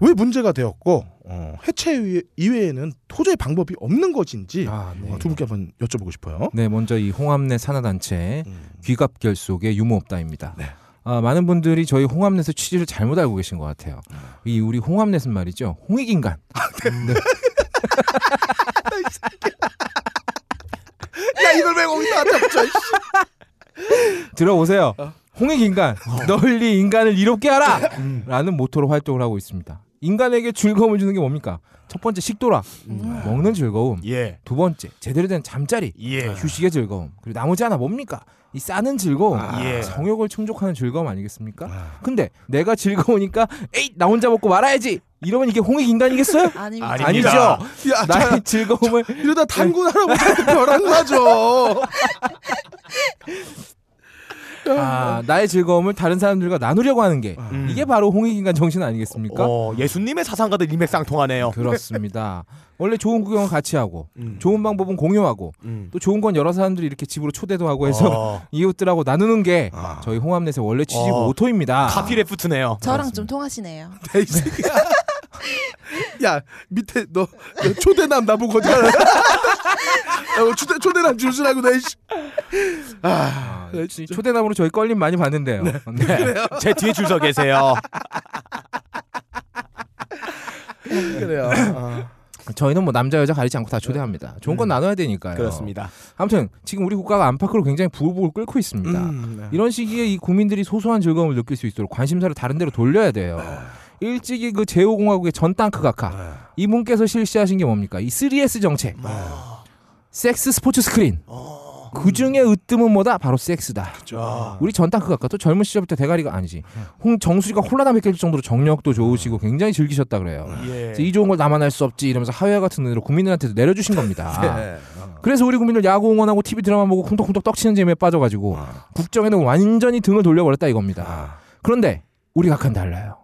왜 문제가 되었고 어, 해체 이외- 이외에는 도저히 방법이 없는 것인지 아, 네. 어, 두 분께 한번 여쭤보고 싶어요. 네, 먼저 이 홍합내 산하단체 음. 귀갑결 속의 유무업다입니다. 네. 아, 많은 분들이 저희 홍합넷의 취지를 잘못 알고 계신 것 같아요. 이 우리 홍합넷은 말이죠, 홍익인간. 네. (laughs) 야 이걸 왜 거기다 잡죠? 들어보세요. 어. 홍익인간, 널리 인간을 이롭게 하라! 라는 모토로 활동을 하고 있습니다. 인간에게 즐거움을 주는 게 뭡니까? 첫 번째 식도락, 먹는 즐거움. 예. 두 번째 제대로 된 잠자리, 예. 휴식의 즐거움. 그리고 나머지 하나 뭡니까? 이 싸는 즐거움, 예. 성욕을 충족하는 즐거움 아니겠습니까? 근데 내가 즐거우니까 에이 나 혼자 먹고 말아야지. 이러면 이게 홍익 인간이겠어요? (laughs) 아닙니다. 아니, 아니죠. 야, 자, 나의 즐거움을 이러다 단군 할아버지한테 벼락 맞아. 아, 나의 즐거움을 다른 사람들과 나누려고 하는 게 음. 이게 바로 홍익인간 정신 아니겠습니까? 어, 예수님의 사상과도 일맥상통하네요. 그렇습니다. 원래 좋은 구경은 같이 하고 음. 좋은 방법은 공유하고 음. 또 좋은 건 여러 사람들이 이렇게 집으로 초대도 하고 해서 어, (laughs) 이웃들하고 나누는 게 아. 저희 홍합넷의 원래 취지고 어. 모토입니다. 카피레프트네요. 저랑 좀 통하시네요. (laughs) 야 밑에 너, 너 초대남 나보고 어디 가나? 야, 초대 초대남 줄서라고 내. 씨. 아, 아, 네, 이 초대남으로 저희 껄림 많이 받는데요. 네. 제 뒤에 줄 서 계세요. 그래요. 아. 저희는 뭐 남자 여자 가리지 않고 다 초대합니다. 좋은 건 나눠야 되니까요. 그렇습니다. 아무튼 지금 우리 국가가 안팎으로 굉장히 부글부글 끓고 있습니다. 음, 네. 이런 시기에 이 국민들이 소소한 즐거움을 느낄 수 있도록 관심사를 다른 데로 돌려야 돼요. 일찍이 그 제5공화국의 전 땅크 각하 이분께서 실시하신 게 뭡니까? 이 3S 정책. 섹스 스포츠 스크린. 그 중에 으뜸은 뭐다? 바로 섹스다. 아, 우리 전 땅크 각하 또 젊은 시절부터 대가리가 아니지. 홍 정수리가 홀라당 벗길 정도로 정력도 좋으시고 굉장히 즐기셨다 그래요. 예. 그래서 이 좋은 걸 나만 할 수 없지 이러면서 하회와 같은 눈으로 국민들한테도 내려주신 겁니다. 네. 그래서 우리 국민들 야구 응원하고 TV 드라마 보고 쿵떡쿵떡 떡치는 재미에 빠져가지고 국정에는 완전히 등을 돌려버렸다 이겁니다. 그런데 우리 각하는 달라요.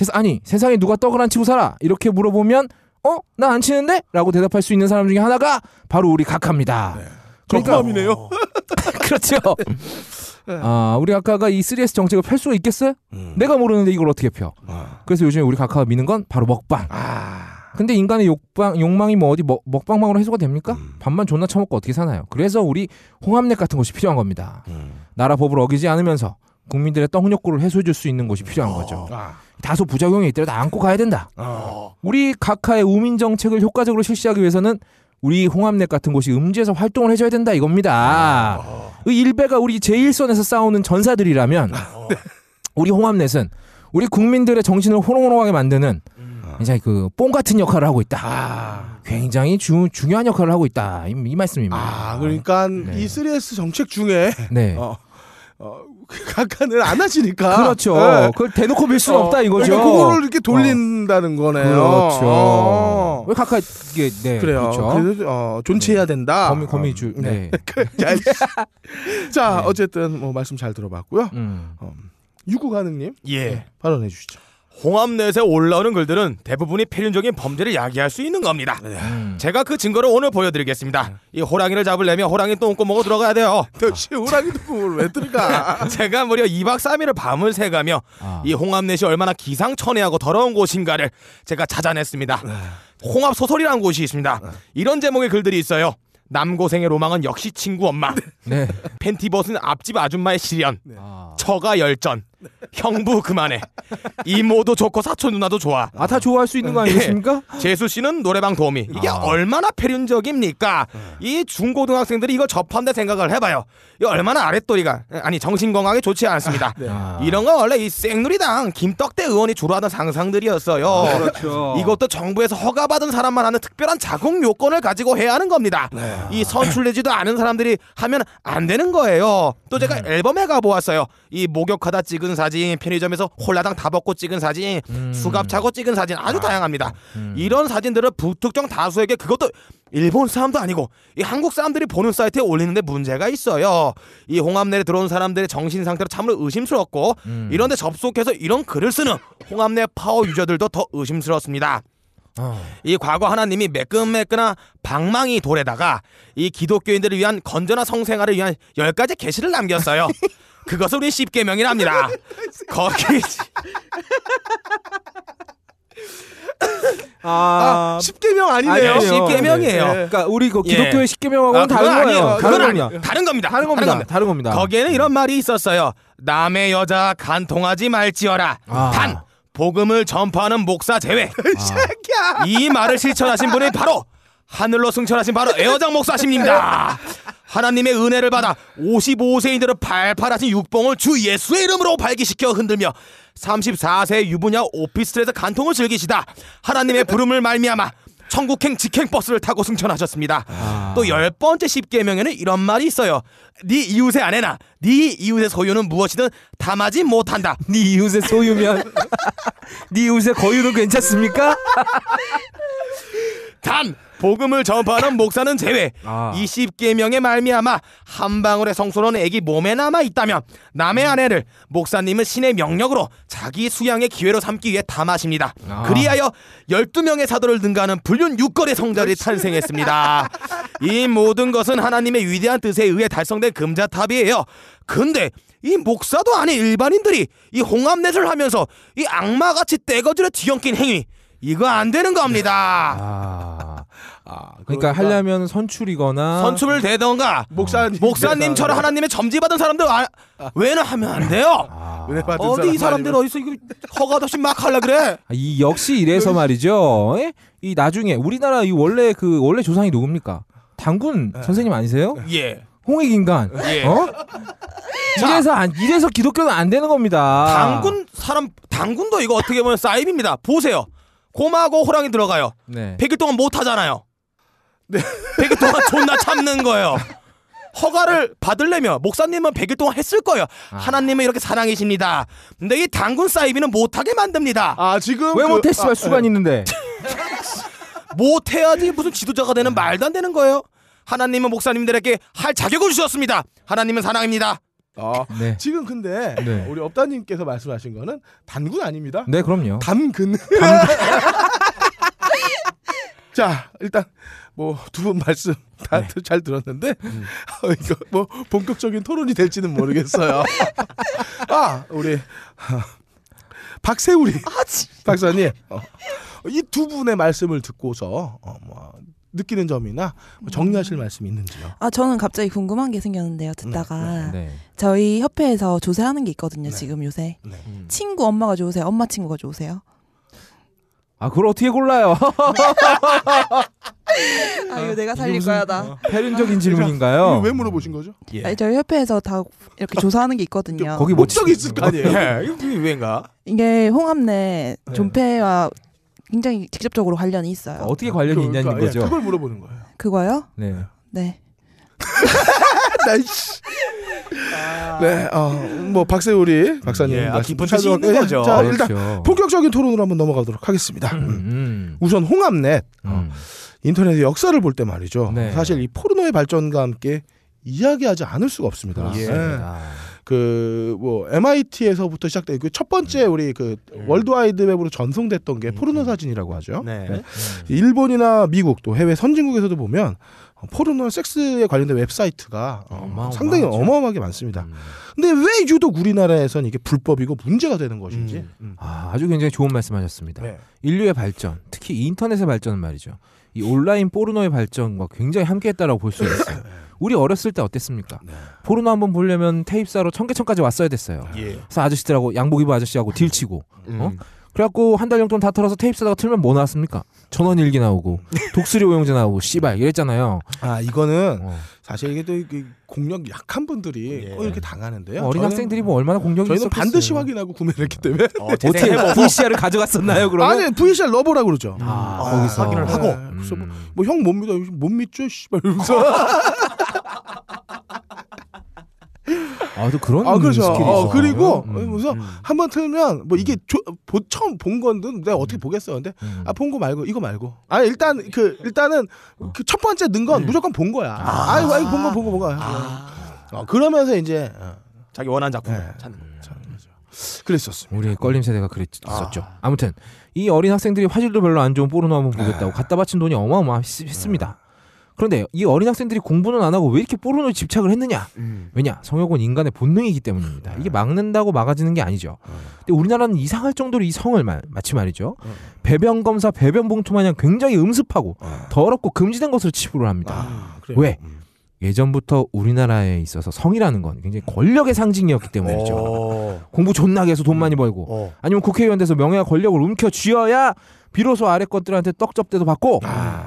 세상 아니 세상에 누가 떡을 안 치고 살아 이렇게 물어보면 어 나 안 치는데? 라고 대답할 수 있는 사람 중에 하나가 바로 우리 각하입니다. 그러니까 포함이네요. (laughs) 그렇죠. 아 우리 각하가 이 3S 정책을 펼 수가 있겠어요? 내가 모르는데 이걸 어떻게 펴? 그래서 요즘에 우리 각하가 미는 건 바로 먹방. 근데 인간의 욕방, 욕망이 뭐 어디 먹, 먹방망으로 해소가 됩니까? 밥만 존나 처먹고 어떻게 사나요? 그래서 우리 홍합넷 같은 것이 필요한 겁니다. 나라 법을 어기지 않으면서 국민들의 떡 욕구를 해소해줄 수 있는 것이 필요한 거죠. 아. 다소 부작용이 있더라도 안고 가야 된다. 어. 우리 각하의 우민 정책을 효과적으로 실시하기 위해서는 우리 홍합넷 같은 곳이 음지에서 활동을 해줘야 된다 이겁니다. 그 일베가 우리 제1선에서 싸우는 전사들이라면 (laughs) 우리 홍합넷은 우리 국민들의 정신을 호롱호롱하게 만드는 굉장히 그뽕 같은 역할을 하고 있다. 굉장히 주, 중요한 역할을 하고 있다. 이, 이 말씀입니다. 아, 그러니까 네. 이 3S 정책 중에 네. (laughs) 어, 어, 각하는 안 하시니까. 그렇죠. 네. 그걸 대놓고 밀 수는 어, 없다 이거죠. 그러니까 그거를 이렇게 돌린다는 거네요. 그렇죠. 어. 왜 각하 이게 네 그래요. 그렇죠. 그래서 어, 존치해야 된다. 거미 거미줄. 어, 네. (laughs) 야, 이씨. (laughs) 자, 네. 어쨌든 뭐 말씀 잘 들어봤고요. 음. 어, 유구가능님 예. 발언해 주시죠. 홍합넷에 올라오는 글들은 대부분이 필연적인 범죄를 야기할 수 있는 겁니다. 음. 제가 그 증거를 오늘 보여드리겠습니다. 이 호랑이를 잡으려면 호랑이 똥구멍으로 들어가야 돼요. (laughs) 역시 호랑이 똥을 왜 들어가? (laughs) 제가 무려 2박 3일을 밤을 새가며 아. 이 홍합넷이 얼마나 기상천외하고 더러운 곳인가를 제가 찾아냈습니다. 홍합 소설이라는 곳이 있습니다. 이런 제목의 글들이 있어요. 남고생의 로망은 역시 친구 엄마. 네. (laughs) 팬티 벗은 앞집 아줌마의 시련. 아. 처가 열전. 형부 그만해. 이모도 좋고 사촌 누나도 좋아. 아, 다 좋아할 수 있는 거 아니겠습니까? 재수 씨는 노래방 도우미. 이게 아. 얼마나 패륜적입니까? 이 중고등학생들이 이걸 접한데 생각을 해봐요. 이 얼마나 아랫도리가 아니 정신 건강에 좋지 않습니다. 아. 이런 건 원래 이 생누리당 김떡대 의원이 주로 하던 상상들이었어요. 그렇죠. 이것도 정부에서 허가받은 사람만 하는 특별한 자국 요건을 가지고 해야 하는 겁니다. 이 선출되지도 않은 사람들이 하면 안 되는 거예요. 또 제가 앨범에 가보았어요. 이 목욕하다 찍은 사진, 편의점에서 홀라당 다 벗고 찍은 사진, 수갑 차고 찍은 사진 아주 다양합니다. 이런 사진들을 부특정 다수에게 그것도 일본 사람도 아니고 이 한국 사람들이 보는 사이트에 올리는데 문제가 있어요. 이 홍합내에 들어온 사람들의 정신 상태로 참으로 의심스럽고 이런데 접속해서 이런 글을 쓰는 홍합내 파워 유저들도 더 의심스럽습니다. 어. 이 과거 하나님이 매끈매끈한 방망이 돌에다가 이 기독교인들을 위한 건전한 성생활을 위한 열 가지 계시를 남겼어요. (laughs) 그것을 우리 십계명이랍니다. (laughs) 거기 아, 아, 10개명 아니네요. 아니에요. 십계명이에요. 네. 그러니까 우리 그 예. 기독교의 십계명하고는 아, 그건 다른 거예요. 아니에요. 다른 그건 겁니다. 아니에요. 다른 겁니다. 다른 겁니다. 다른 겁니다. 거기에는 이런 말이 있었어요. 남의 여자 간통하지 말지어라. 아. 단 복음을 전파하는 목사 제외. (laughs) 아. 이 말을 실천하신 분이 바로 하늘로 승천하신 바로 (laughs) 애어장 목사십니다. 하나님의 은혜를 받아 55세인들을 팔팔하신 육봉을 주 예수의 이름으로 발기시켜 흔들며 34세 유부녀 오피스텔에서 간통을 즐기시다 하나님의 부름을 말미암아 천국행 직행 버스를 타고 승천하셨습니다. 아. 또 열 번째 십계명에는 이런 말이 있어요. 네 이웃의 아내나 네 이웃의 소유는 무엇이든 탐하지 못한다. 네 이웃의 소유면 (laughs) 네 이웃의 거유는 괜찮습니까? 단 복음을 전파하는 목사는 제외 아. 20계명의 말미암아 한 방울의 성소로는 애기 몸에 남아 있다면 남의 아내를 목사님은 신의 명령으로 자기 수양의 기회로 삼기 위해 담하십니다. 아. 그리하여 12명의 사도를 능가하는 불륜 육거리 성자들이 탄생했습니다. 이 모든 것은 하나님의 위대한 뜻에 의해 달성된 금자탑이에요. 근데 이 목사도 아닌 일반인들이 이 홍합넷을 하면서 이 악마같이 떼거지를 뒤엉킨 행위 이거 안 되는 겁니다. 아. 아, 그러니까 하려면 선출이거나 선출을 대던가 목사님 목사님처럼 하나님의 점지받은 사람들 아, 왜는 하면 안 돼요. 아. 어디 이 사람 사람들 어디서 이거 허가도 없이 막 하려 그래? 아, 이 역시 이래서 말이죠. 예? 이 나중에 우리나라 이 원래 그 원래 조상이 누굽니까? 당군 선생님 아니세요? 예. 홍익 인간. 예. 어? 이래서 안 이래서 기독교는 안 되는 겁니다. 당군 사람 당군도 이거 어떻게 보면 사입입니다. 보세요. 곰하고 호랑이 들어가요. 네. 100일 동안 못 하잖아요. 네. 100일 동안 존나 참는 거예요. 허가를 받으려면 목사님은 100일 동안 했을 거예요. 아. 하나님은 이렇게 사랑이십니다. 근데 이 당군 사이비는 못하게 만듭니다. 아 지금 왜 그- 못해 씨발 아, 수간 있는데. (laughs) 못해야지 무슨 지도자가 되는 말도 안 되는 거예요. 하나님은 목사님들에게 할 자격을 주셨습니다. 하나님은 사랑입니다. 아, 네. 지금 근데 네. 우리 업다님께서 말씀하신 거는 단군 아닙니다. 네, 그럼요. 담근. (laughs) 자 일단 뭐 두 분 말씀 다잘 들었는데 (laughs) 어, 이거 뭐 본격적인 토론이 될지는 모르겠어요. (laughs) 아 우리 박세우리 박사님 이두 분의 말씀을 듣고서 어, 뭐 느끼는 점이나 뭐 정리하실 말씀 있는지요? 아 저는 갑자기 궁금한 게 생겼는데요. 듣다가 네. 저희 협회에서 조사하는 게 있거든요. 지금 요새 네. 친구 엄마가 좋으세요? 엄마 친구가 좋으세요? 아, 그걸 어떻게 골라요? (laughs) 아 내가 살릴 거야 나. 패륜적인 (laughs) 이거 질문인가요? 왜 물어보신 거죠? 아니, 저희 협회에서 다 이렇게 조사하는 게 있거든요. 거기 뭐 목적이 있을 거 아니에요? 예, 이거 왜인가? 이게 홍합내 존폐와 굉장히 직접적으로 관련이 있어요. 어떻게 관련이 있냐는 그러니까, 예, 거죠. 그걸 물어보는 거예요. 그거요? 네. 네. (laughs) 나이씨. 네, 어, 뭐 박세우리 박사님 예, 아, 깊은 잘 뜻이 있는 들었고요. 거죠. 자, 일단 그렇죠. 본격적인 토론으로 한번 넘어가도록 하겠습니다. 음, 음. 우선 홍합넷 어, 음. 인터넷의 역사를 볼 때 말이죠. 네. 사실 이 포르노의 발전과 함께 이야기하지 않을 수가 없습니다. 그렇습니다. 그뭐 MIT에서부터 시작된 그첫 번째 우리 그 월드와이드 웹으로 전송됐던 게 포르노 사진이라고 하죠. 네. 일본이나 미국 또 해외 선진국에서도 보면 어, 포르노 섹스에 관련된 웹사이트가 어, 어마어마하죠. 상당히 어마어마하게 많습니다. 음. 근데 왜 유독 우리나라에선 이게 불법이고 문제가 되는 것인지. 음. 아, 아주 굉장히 좋은 말씀하셨습니다. 네. 인류의 발전, 특히 인터넷의 발전은 말이죠. 이 온라인 포르노의 발전과 굉장히 함께했다라고 볼 수 있어요. 우리 어렸을 때 어땠습니까? 네. 포르노 한번 보려면 테이프사로 청계천까지 왔어야 됐어요. 예. 그래서 아저씨들하고 양복 입은 아저씨하고 딜치고, 음. 어? 그래갖고 한 달 용돈 다 털어서 테이프 사다가 틀면 뭐 나왔습니까? 전원 일기 나오고 (laughs) 독수리 오용제 나오고 씨발 이랬잖아요. 아 이거는 어. 사실 이게 또 공력 약한 분들이 예. 꼭 이렇게 당하는데요. 어린 저희는- 학생들이 뭐 얼마나 공격이 저희는 있었겠어요. 반드시 확인하고 구매를 했기 때문에 어, 어떻게 재생해보고. VCR을 가져갔었나요? 그러면 아니 VCR 러버라 그러죠. 아, 아, 거기서 확인을 하고. 네, 그래서 음. 뭐형못 믿어 못 믿죠 씨발 이러면서 (laughs) (laughs) 아, 또 그런 아 그렇죠. 스킬이 어, 있었어요. 그리고 음. 그래서 한번 틀면 뭐 이게 조, 보, 처음 본 건데 내가 어떻게 보겠어 근데 음. 아본 거 말고 이거 말고 아 일단 그 일단은 그 첫 번째 넣은 건 무조건 본 거야 아, 아이고 아이고 본거 본 거 본 거야 어, 그러면서 이제 어, 자기 원하는 작품 네. 찾는 거죠. 그랬었습니다 우리 껄림 세대가 그랬었죠. 아. 무튼이 어린 학생들이 화질도 별로 안 좋은 포르노 한번 보겠다고 갖다 바친 돈이 어마어마했습니다. 그런데 이 어린 학생들이 공부는 안 하고 왜 이렇게 포르노에 집착을 했느냐? 왜냐? 성욕은 인간의 본능이기 때문입니다. 이게 막는다고 막아지는 게 아니죠. 근데 우리나라는 이상할 정도로 이 성을 마, 마치 말이죠. 배변 검사 배변 봉투 마냥 굉장히 음습하고 더럽고 금지된 것으로 치부를 합니다. 아? 왜? 예전부터 우리나라에 있어서 성이라는 건 굉장히 권력의 상징이었기 때문이죠. 어. 공부 존나게 해서 돈 많이 벌고 어. 아니면 국회의원 돼서 명예와 권력을 움켜 쥐어야 비로소 아래 것들한테 떡접대도 받고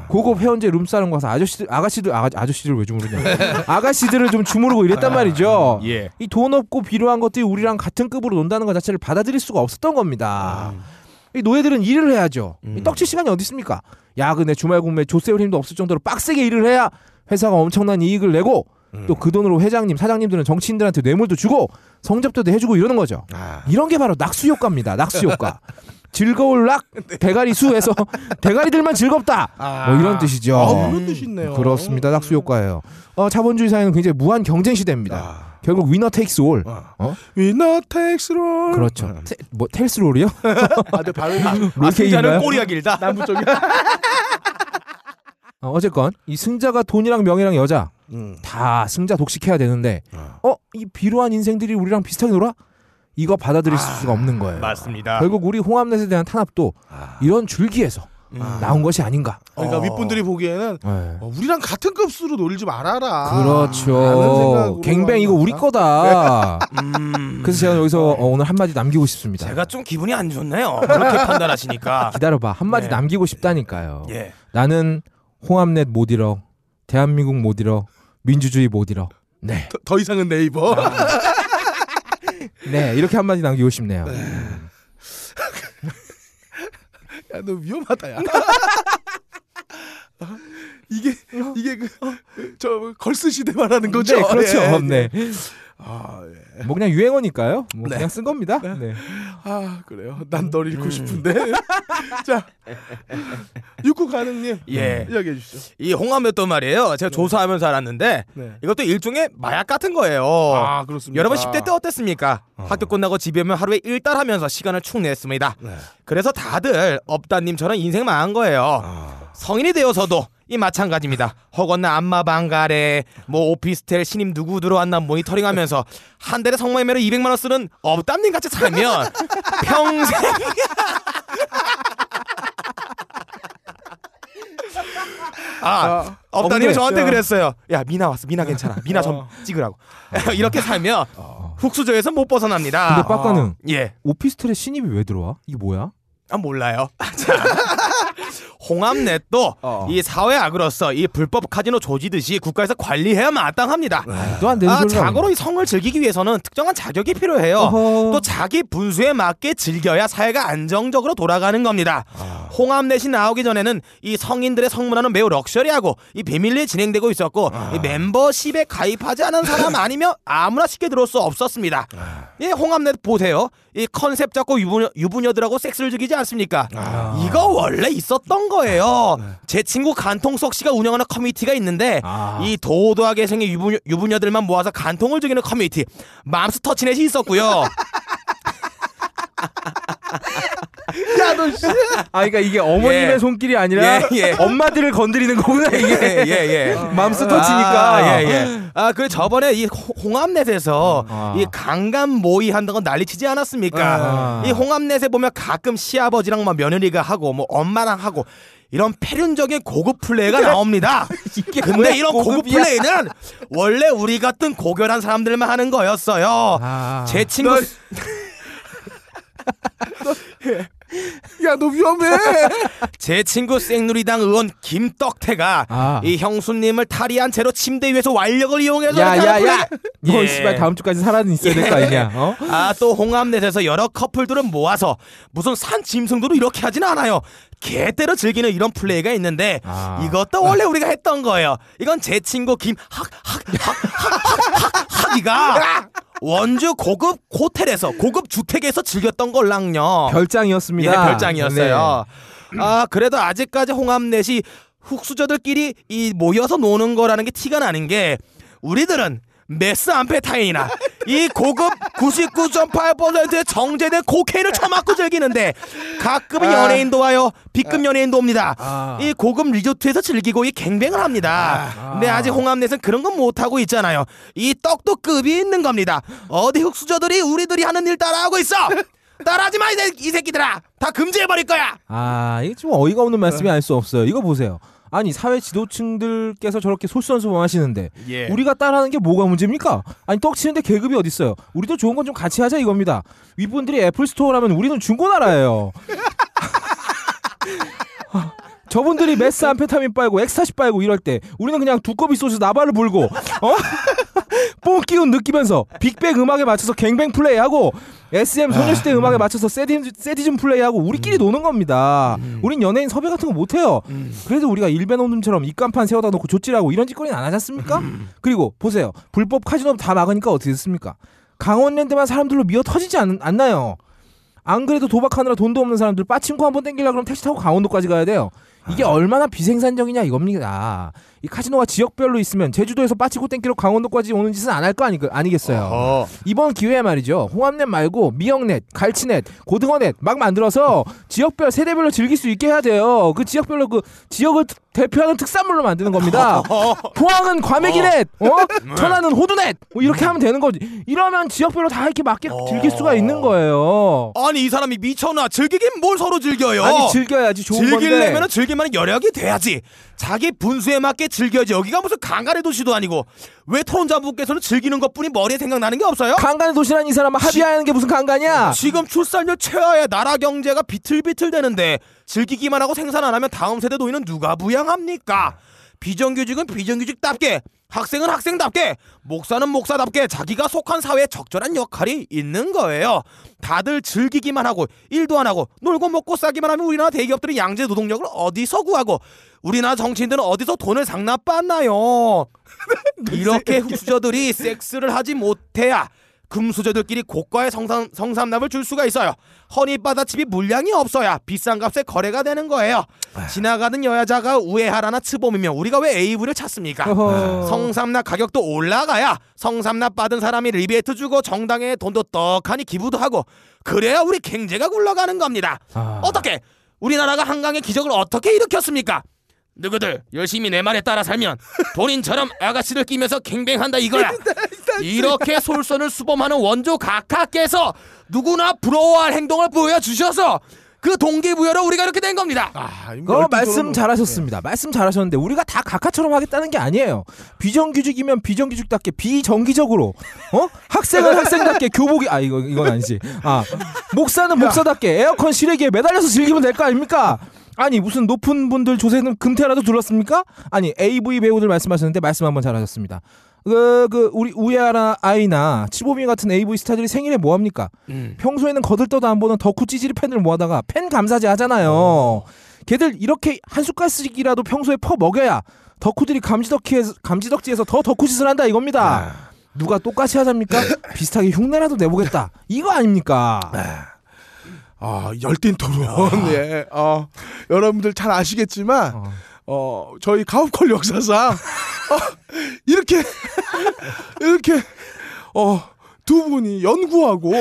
고급 회원제 룸사롱 가서 아저씨들 아가씨들 아가, 아저씨들 왜 주무르냐. 아가씨들을 좀 주무르고 이랬단 말이죠. 예. 이돈 없고 필요한 것들이 우리랑 같은 급으로 논다는 것 자체를 받아들일 수가 없었던 겁니다. 이 노예들은 일을 해야죠. 이 떡칠 시간이 어디 있습니까? 야근에 주말 근무에 조세울 힘도 없을 정도로 빡세게 일을 해야 회사가 엄청난 이익을 내고 또그 돈으로 회장님 사장님들은 정치인들한테 뇌물도 주고 성접대도 해주고 이러는 거죠. 아, 이런 게 바로 낙수 효과입니다. 낙수 효과. (laughs) 즐거울 락 (laughs) 대가리 수에서 (laughs) 대가리들만 즐겁다. 뭐 이런 뜻이죠. 아, 그런 뜻이 있네요. 그렇습니다. 낙수 효과예요. 어, 자본주의 사회는 굉장히 무한 경쟁 시대입니다. 아. 결국 위너 테이크스 올. 어. 위너 테이크스 (laughs) 롤. 그렇죠. 테, 뭐 텔스 롤이요? 아, 내 발음이 아, 롤케이크인가요? 꼬리가 길다. 남부 쪽이야. 어, 어쨌건 이 승자가 돈이랑 명예랑 여자 음. 다 승자 독식해야 되는데 어. 어이 비루한 인생들이 우리랑 비슷하게 놀아? 이거 받아들일 수가 없는 거예요. 맞습니다. 결국 우리 홍합넷에 대한 탄압도 이런 줄기에서 음. 나온 것이 아닌가. 그러니까 어. 윗분들이 보기에는 네. 어, 우리랑 같은 급수로 놀지 말아라. 그렇죠. 갱뱅 이거 우리 거다. 음. 그래서 제가 여기서 어, 오늘 한마디 남기고 싶습니다. 제가 좀 기분이 안 좋네요. 그렇게 (laughs) 판단하시니까. 기다려봐. 한마디 네. 남기고 싶다니까요. 예. 나는 홍합넷 못 잃어. 대한민국 못 잃어. 민주주의 못 잃어. 네. 더, 더 이상은 네이버. (laughs) 네. 이렇게 한마디 남기고 싶네요. (laughs) 야, 너 위험하다, 야. (laughs) 이게 이게 그저 걸스 시대 말하는 거죠? 네, 그렇죠. 예, 예. 네. 아, 예. 뭐 그냥 유행어니까요. 뭐 네. 그냥 쓴 겁니다. 네. 아, 그래요. 난 널 잃고 싶은데. (laughs) 자, 육구 가능님. 예. 이야기해 주시죠. 이 홍합몇도 말이에요. 제가 조사하면서 알았는데 네. 이것도 일종의 마약 같은 거예요. 아, 그렇습니다. 여러분 10대 때 어땠습니까? 학교 끝나고 집에 오면 하루에 일달 하면서 시간을 축 냈습니다. 네. 그래서 다들 업다님처럼 인생 망한 거예요. 아. 성인이 되어서도 이 마찬가지입니다. 허건나 안마 방가래, 뭐 오피스텔 신임 누구 들어왔나 모니터링하면서 한 (laughs) 달에 성매매로 200만 원 쓰는 업담님 같이 살면 평생 아, 아, 어, 근데- 저한테 그랬어요. 야 미나 왔어, 미나 괜찮아, 미나 좀 어. 찍으라고. (laughs) 이렇게 살면 훅수저에서 못 벗어납니다. 근데 빡가는 예, 오피스텔에 신입이 왜 들어와? 이게 뭐야? 아 몰라요. (laughs) 자, 홍합넷도 어. 이 사회 악으로서 이 불법 카지노 조지듯이 국가에서 관리해야 마땅합니다. 안 되는 아, 소리를 자고로 이 성을 즐기기 위해서는 특정한 자격이 필요해요. 어허. 또 자기 분수에 맞게 즐겨야 사회가 안정적으로 돌아가는 겁니다. 아. 홍합넷이 나오기 전에는 이 성인들의 성문화는 매우 럭셔리하고 이 비밀리에 진행되고 있었고 아. 이 멤버십에 가입하지 않은 사람 아니면 아무나 쉽게 들어올 수 없었습니다. 아. 이 홍합넷 보세요. 이 컨셉 잡고 유부녀, 유부녀 들하고 섹스를 즐기지 않습니까? 아. 이거 원래 있었 던 거예요. 제 친구 간통석 씨가 운영하는 커뮤니티가 있는데 네. 아. 이 도도하게 생긴 유부녀, 유부녀들만 모아서 간통을 즐기는 커뮤니티 맘스 터치넷이 있었고요. (laughs) 야, 너 씨. 아, 그러니까 이게 어머님의 예. 손길이 아니라 예, 예. 엄마들을 건드리는 거구나 이게. 예, 예, 예. 맘스 터치니까. 아, 예, 예. 아, 그 저번에 이 홍- 홍합넷에서 아. 이 강간 모의 한다고 난리치지 않았습니까? 아. 이 홍합넷에 보면 가끔 시아버지랑 막 며느리가 하고 뭐 엄마랑 하고 이런 패륜적인 고급 플레이가 나옵니다. (laughs) 근데 이런 고급 고급이야? 플레이는 원래 우리 같은 고결한 사람들만 하는 거였어요. 아. 제 친구 너- (laughs) 야, 너 위험해. (laughs) 제 친구 생누리당 의원 김떡태가 아. 이 형수님을 탈의한 채로 침대 위에서 완력을 이용해서 야, 이렇게 야, 하는 야. 너 예. 씨발 다음 주까지 살아는 있어야 될 거 아니냐? (laughs) 어? 아또 홍합넷에서 여러 커플들을 모아서 무슨 산 짐승도로 이렇게 하진 않아요. 개대로 즐기는 이런 플레이가 있는데 아. 이것도 원래 우리가 했던 거예요. 이건 제 친구 김학학학학학학이가 원주 고급 호텔에서 고급 주택에서 즐겼던 걸랑요. 별장이었습니다. 예, 별장이었어요. 아 그래도 아직까지 홍합넷이 흙수저들끼리 이 모여서 노는 거라는 게 티가 나는 게 우리들은 메스암페타민이나 이 고급 99.8%의 정제된 cocaine을 처맞고 즐기는데 가끔은 연예인도 와요. B급 연예인도 옵니다. 아. 이 고급 리조트에서 즐기고 이 갱뱅을 합니다. 근데 아직 홍합넷은 그런 건 못하고 있잖아요. 이 떡도 급이 있는 겁니다. 어디 흑수저들이 우리들이 하는 일 따라하고 있어. (laughs) 따라하지 마, 이, 새- 이 새끼들아. 다 금지해버릴 거야. 아, 이게 좀 어이가 없는 말씀이 알 수 없어요. 이거 보세요. 아니 사회 지도층들께서 저렇게 솔선수범하시는데 예. 우리가 따라하는 게 뭐가 문제입니까? 아니 떡 치는데 계급이 어디 있어요? 우리도 좋은 건 좀 같이 하자 이겁니다. 윗분들이 애플 스토어라면 우리는 중고나라예요. (laughs) 저분들이 메스암페타민 빨고 엑스타시 빨고 이럴 때 우리는 그냥 두꺼비 소주 나발을 불고 어? (laughs) 뽕 기운 느끼면서 빅뱅 음악에 맞춰서 gangbang 플레이하고 SM 소녀시대 음악에 맞춰서 세디, 세디즘 플레이하고 우리끼리 노는 겁니다. 우린 연예인 섭외 같은 거 못해요. 그래도 우리가 일베놈들처럼 입간판 세워다 놓고 조치라고 이런 짓거리는 안 하지 않습니까? 그리고 보세요. 불법 카지노 다 막으니까 어떻게 됐습니까? 강원랜드만 사람들로 미어 터지지 않, 않나요? 안 그래도 도박하느라 돈도 없는 사람들 빠친코 한번 땡기려 그러면 택시 타고 강원도까지 가야 돼요. 이게 얼마나 비생산적이냐 이겁니다. 이 카지노가 지역별로 있으면 제주도에서 빠치고 땡기러 강원도까지 오는 짓은 안 할 거 아니, 아니겠어요. 어. 이번 기회에 말이죠. 홍합넷 말고 미역넷, 갈치넷, 고등어넷 막 만들어서 지역별 세대별로 즐길 수 있게 해야 돼요. 그 지역별로 그 지역을 특- 대표하는 특산물로 만드는 겁니다. (laughs) 포항은 과메기넷, 어? 천안은 호두넷, 뭐 이렇게 하면 되는 거지. 이러면 지역별로 다 이렇게 맞게 즐길 수가 있는 거예요. 아니 이 사람이 미쳤나 즐기긴 뭘 서로 즐겨요 아니 즐겨야지 좋은 즐기려면 건데. 즐길 만한 여력이 돼야지 자기 분수에 맞게 즐겨야지 여기가 무슨 강간의 도시도 아니고 왜 토론자분께서는 즐기는 것뿐이 머리에 생각나는 게 없어요? 강간의 도시란 이 사람은 합의하는 게 무슨 강간이야? 지금 출산율 최하에 나라 경제가 비틀비틀 되는데 즐기기만 하고 생산 안 하면 다음 세대 노인은 누가 부양 합니까? 비정규직은 비정규직답게 학생은 학생답게 목사는 목사답게 자기가 속한 사회에 적절한 역할이 있는 거예요. 다들 즐기기만 하고 일도 안 하고 놀고 먹고 싸기만 하면 우리나라 대기업들은 양재 노동력을 어디서 구하고 우리나라 정치인들은 어디서 돈을 상납받나요? (laughs) 이렇게 흑수저들이 섹스를 하지 못해야 금수저들끼리 고가의 성삼, 성삼납을 줄 수가 있어요. 허니바다칩이 물량이 없어야 비싼 값에 거래가 되는 거예요. 지나가는 여자가 우에하라나 츠봄이면 우리가 왜 AV를 찾습니까? 어허. 성삼납 가격도 올라가야 성삼납 받은 사람이 리베이트 주고 정당에 돈도 떡하니 기부도 하고 그래야 우리 경제가 굴러가는 겁니다. 아. 어떻게 우리나라가 한강의 기적을 어떻게 일으켰습니까? 누구들 열심히 내 말에 따라 살면 본인처럼 아가씨를 끼면서 갱뱅한다 이거야. (laughs) 이렇게 솔선을 수범하는 원조 각하께서 누구나 부러워할 행동을 보여주셔서 그 동기부여로 우리가 이렇게 된 겁니다. 아, 이거 그 말씀 잘하셨습니다. 말씀 잘하셨는데 우리가 다 각하처럼 하겠다는 게 아니에요. 비정규직이면 비정규직답게 비정기적으로 어 학생은 학생답게 교복이 아 이거 이건 아니지. 아 목사는 목사답게 에어컨 실외기에 매달려서 즐기면 될 거 아닙니까? 아니 무슨 높은 분들 조세는 금태라도 둘렀습니까? 아니 AV 배우들 말씀하셨는데 말씀 한번 잘하셨습니다. 그, 그 우리 우에하라 아이나 치보미 같은 AV 스타들이 생일에 뭐 합니까? 평소에는 거들떠도 안 보는 덕후 찌질이 팬들 모아다가 팬 감사제 하잖아요. 걔들 이렇게 한 숟갈씩이라도 평소에 퍼 먹여야 덕후들이 감지덕지에서, 감지덕지에서 더 덕후 짓을 한다 이겁니다. 누가 똑같이 하자입니까? (laughs) 비슷하게 흉내라도 내보겠다. 이거 아닙니까? 아 열띤 토론. (laughs) 예. 어, 여러분들 잘 아시겠지만 어. 어 저희 가업콜 역사상 어, 이렇게 이렇게 어 두 분이 연구하고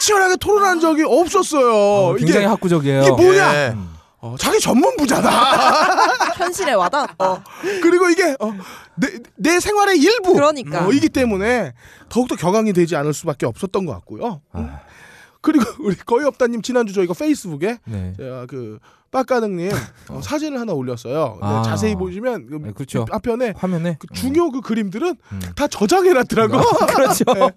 치열하게 토론한 적이 없었어요. 어, 굉장히 이게 학구적이에요. 이게 뭐냐? 예. 어, 자기 전문 부잖아. 현실에 와닿았다. 그리고 이게 어, 내, 내 생활의 일부 그러니까. 어, 이기 때문에 더욱더 격앙이 되지 않을 수밖에 없었던 것 같고요. 음. 그리고 (laughs) 우리 거의 없다님 지난주 저희가 페이스북에 네. 제가 그 빡가능님 (laughs) 어, 사진을 하나 올렸어요. 근데 아. 자세히 보시면 그 네, 그렇죠. 앞편에 화면에 그 중요 그 그림들은 음. 다 저장해놨더라고. (laughs) 그렇죠. 네.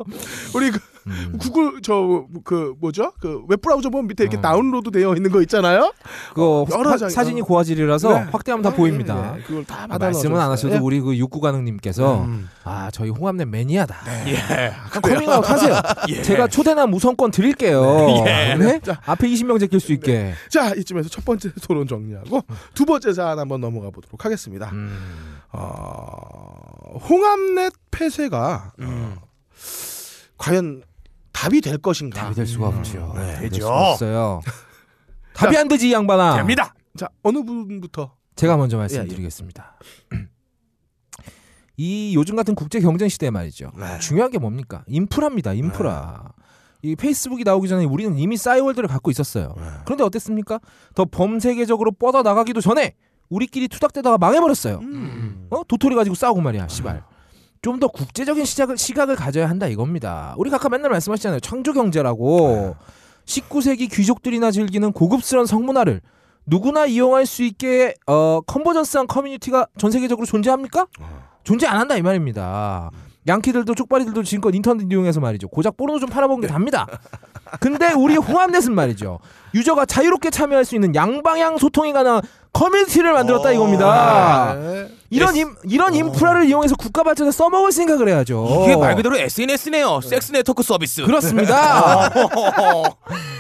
우리 그 음. 구글 저 그 뭐죠? 그 웹브라우저 보면 밑에 이렇게 어. 다운로드 되어 있는 거 있잖아요. 그 여러 사진이 고화질이라서 네. 확대하면 다 보입니다. 네, 그걸 다 아, 받아 말씀은 안 하셔도 우리 그 육구가능님께서 음. 아 저희 홍합넷 매니아다. 예. 커밍아웃 하세요. (laughs) 제가 초대남 우선권 드릴게요. 예. 네? 앞에 20명 제낄 수 있게. 자 이쯤에서 첫 번째 (laughs) 토론 정리하고 두 번째 사안 한번 넘어가 보도록 하겠습니다. 음. 어, 홍합넷 폐쇄가 어, 과연 답이 될 것인가? 답이 될 수가 없죠. 네, 될 되죠. 없어요. (laughs) 답이 안 되지 이 양반아. 됩니다. 자 어느 분부터? 제가 먼저 예, 말씀드리겠습니다. (clears throat) 이 요즘 같은 국제 경쟁 시대에 말이죠. 네. 중요한 게 뭡니까? 인프라입니다. 인프라. 이 페이스북이 나오기 전에 우리는 이미 싸이월드를 갖고 있었어요. 네. 그런데 어땠습니까? 더 범세계적으로 뻗어 나가기도 전에 우리끼리 투닥대다가 망해버렸어요. 음. 어? 도토리 가지고 싸우고 말이야, 시발. 좀 더 국제적인 시작을, 시각을 가져야 한다 이겁니다. 우리 각하 맨날 말씀하시잖아요. 창조 경제라고. 19세기 귀족들이나 즐기는 고급스러운 성문화를 누구나 이용할 수 있게 어, 컨버전스한 커뮤니티가 전 세계적으로 존재합니까? 존재 안 한다 이 말입니다. 양키들도 쪽발이들도 지금껏 인터넷 이용해서 말이죠. 고작 포르노 좀 팔아먹은 게 답니다. 근데 우리 홍합넷은 말이죠. 유저가 자유롭게 참여할 수 있는 양방향 소통이 가능한 커뮤니티를 만들었다 이겁니다. 네. 이런 임, 이런 인프라를 이용해서 국가 발전에 써먹을 생각을 해야죠. 이게 말 그대로 SNS네요. sex network service. 그렇습니다. (laughs) 어,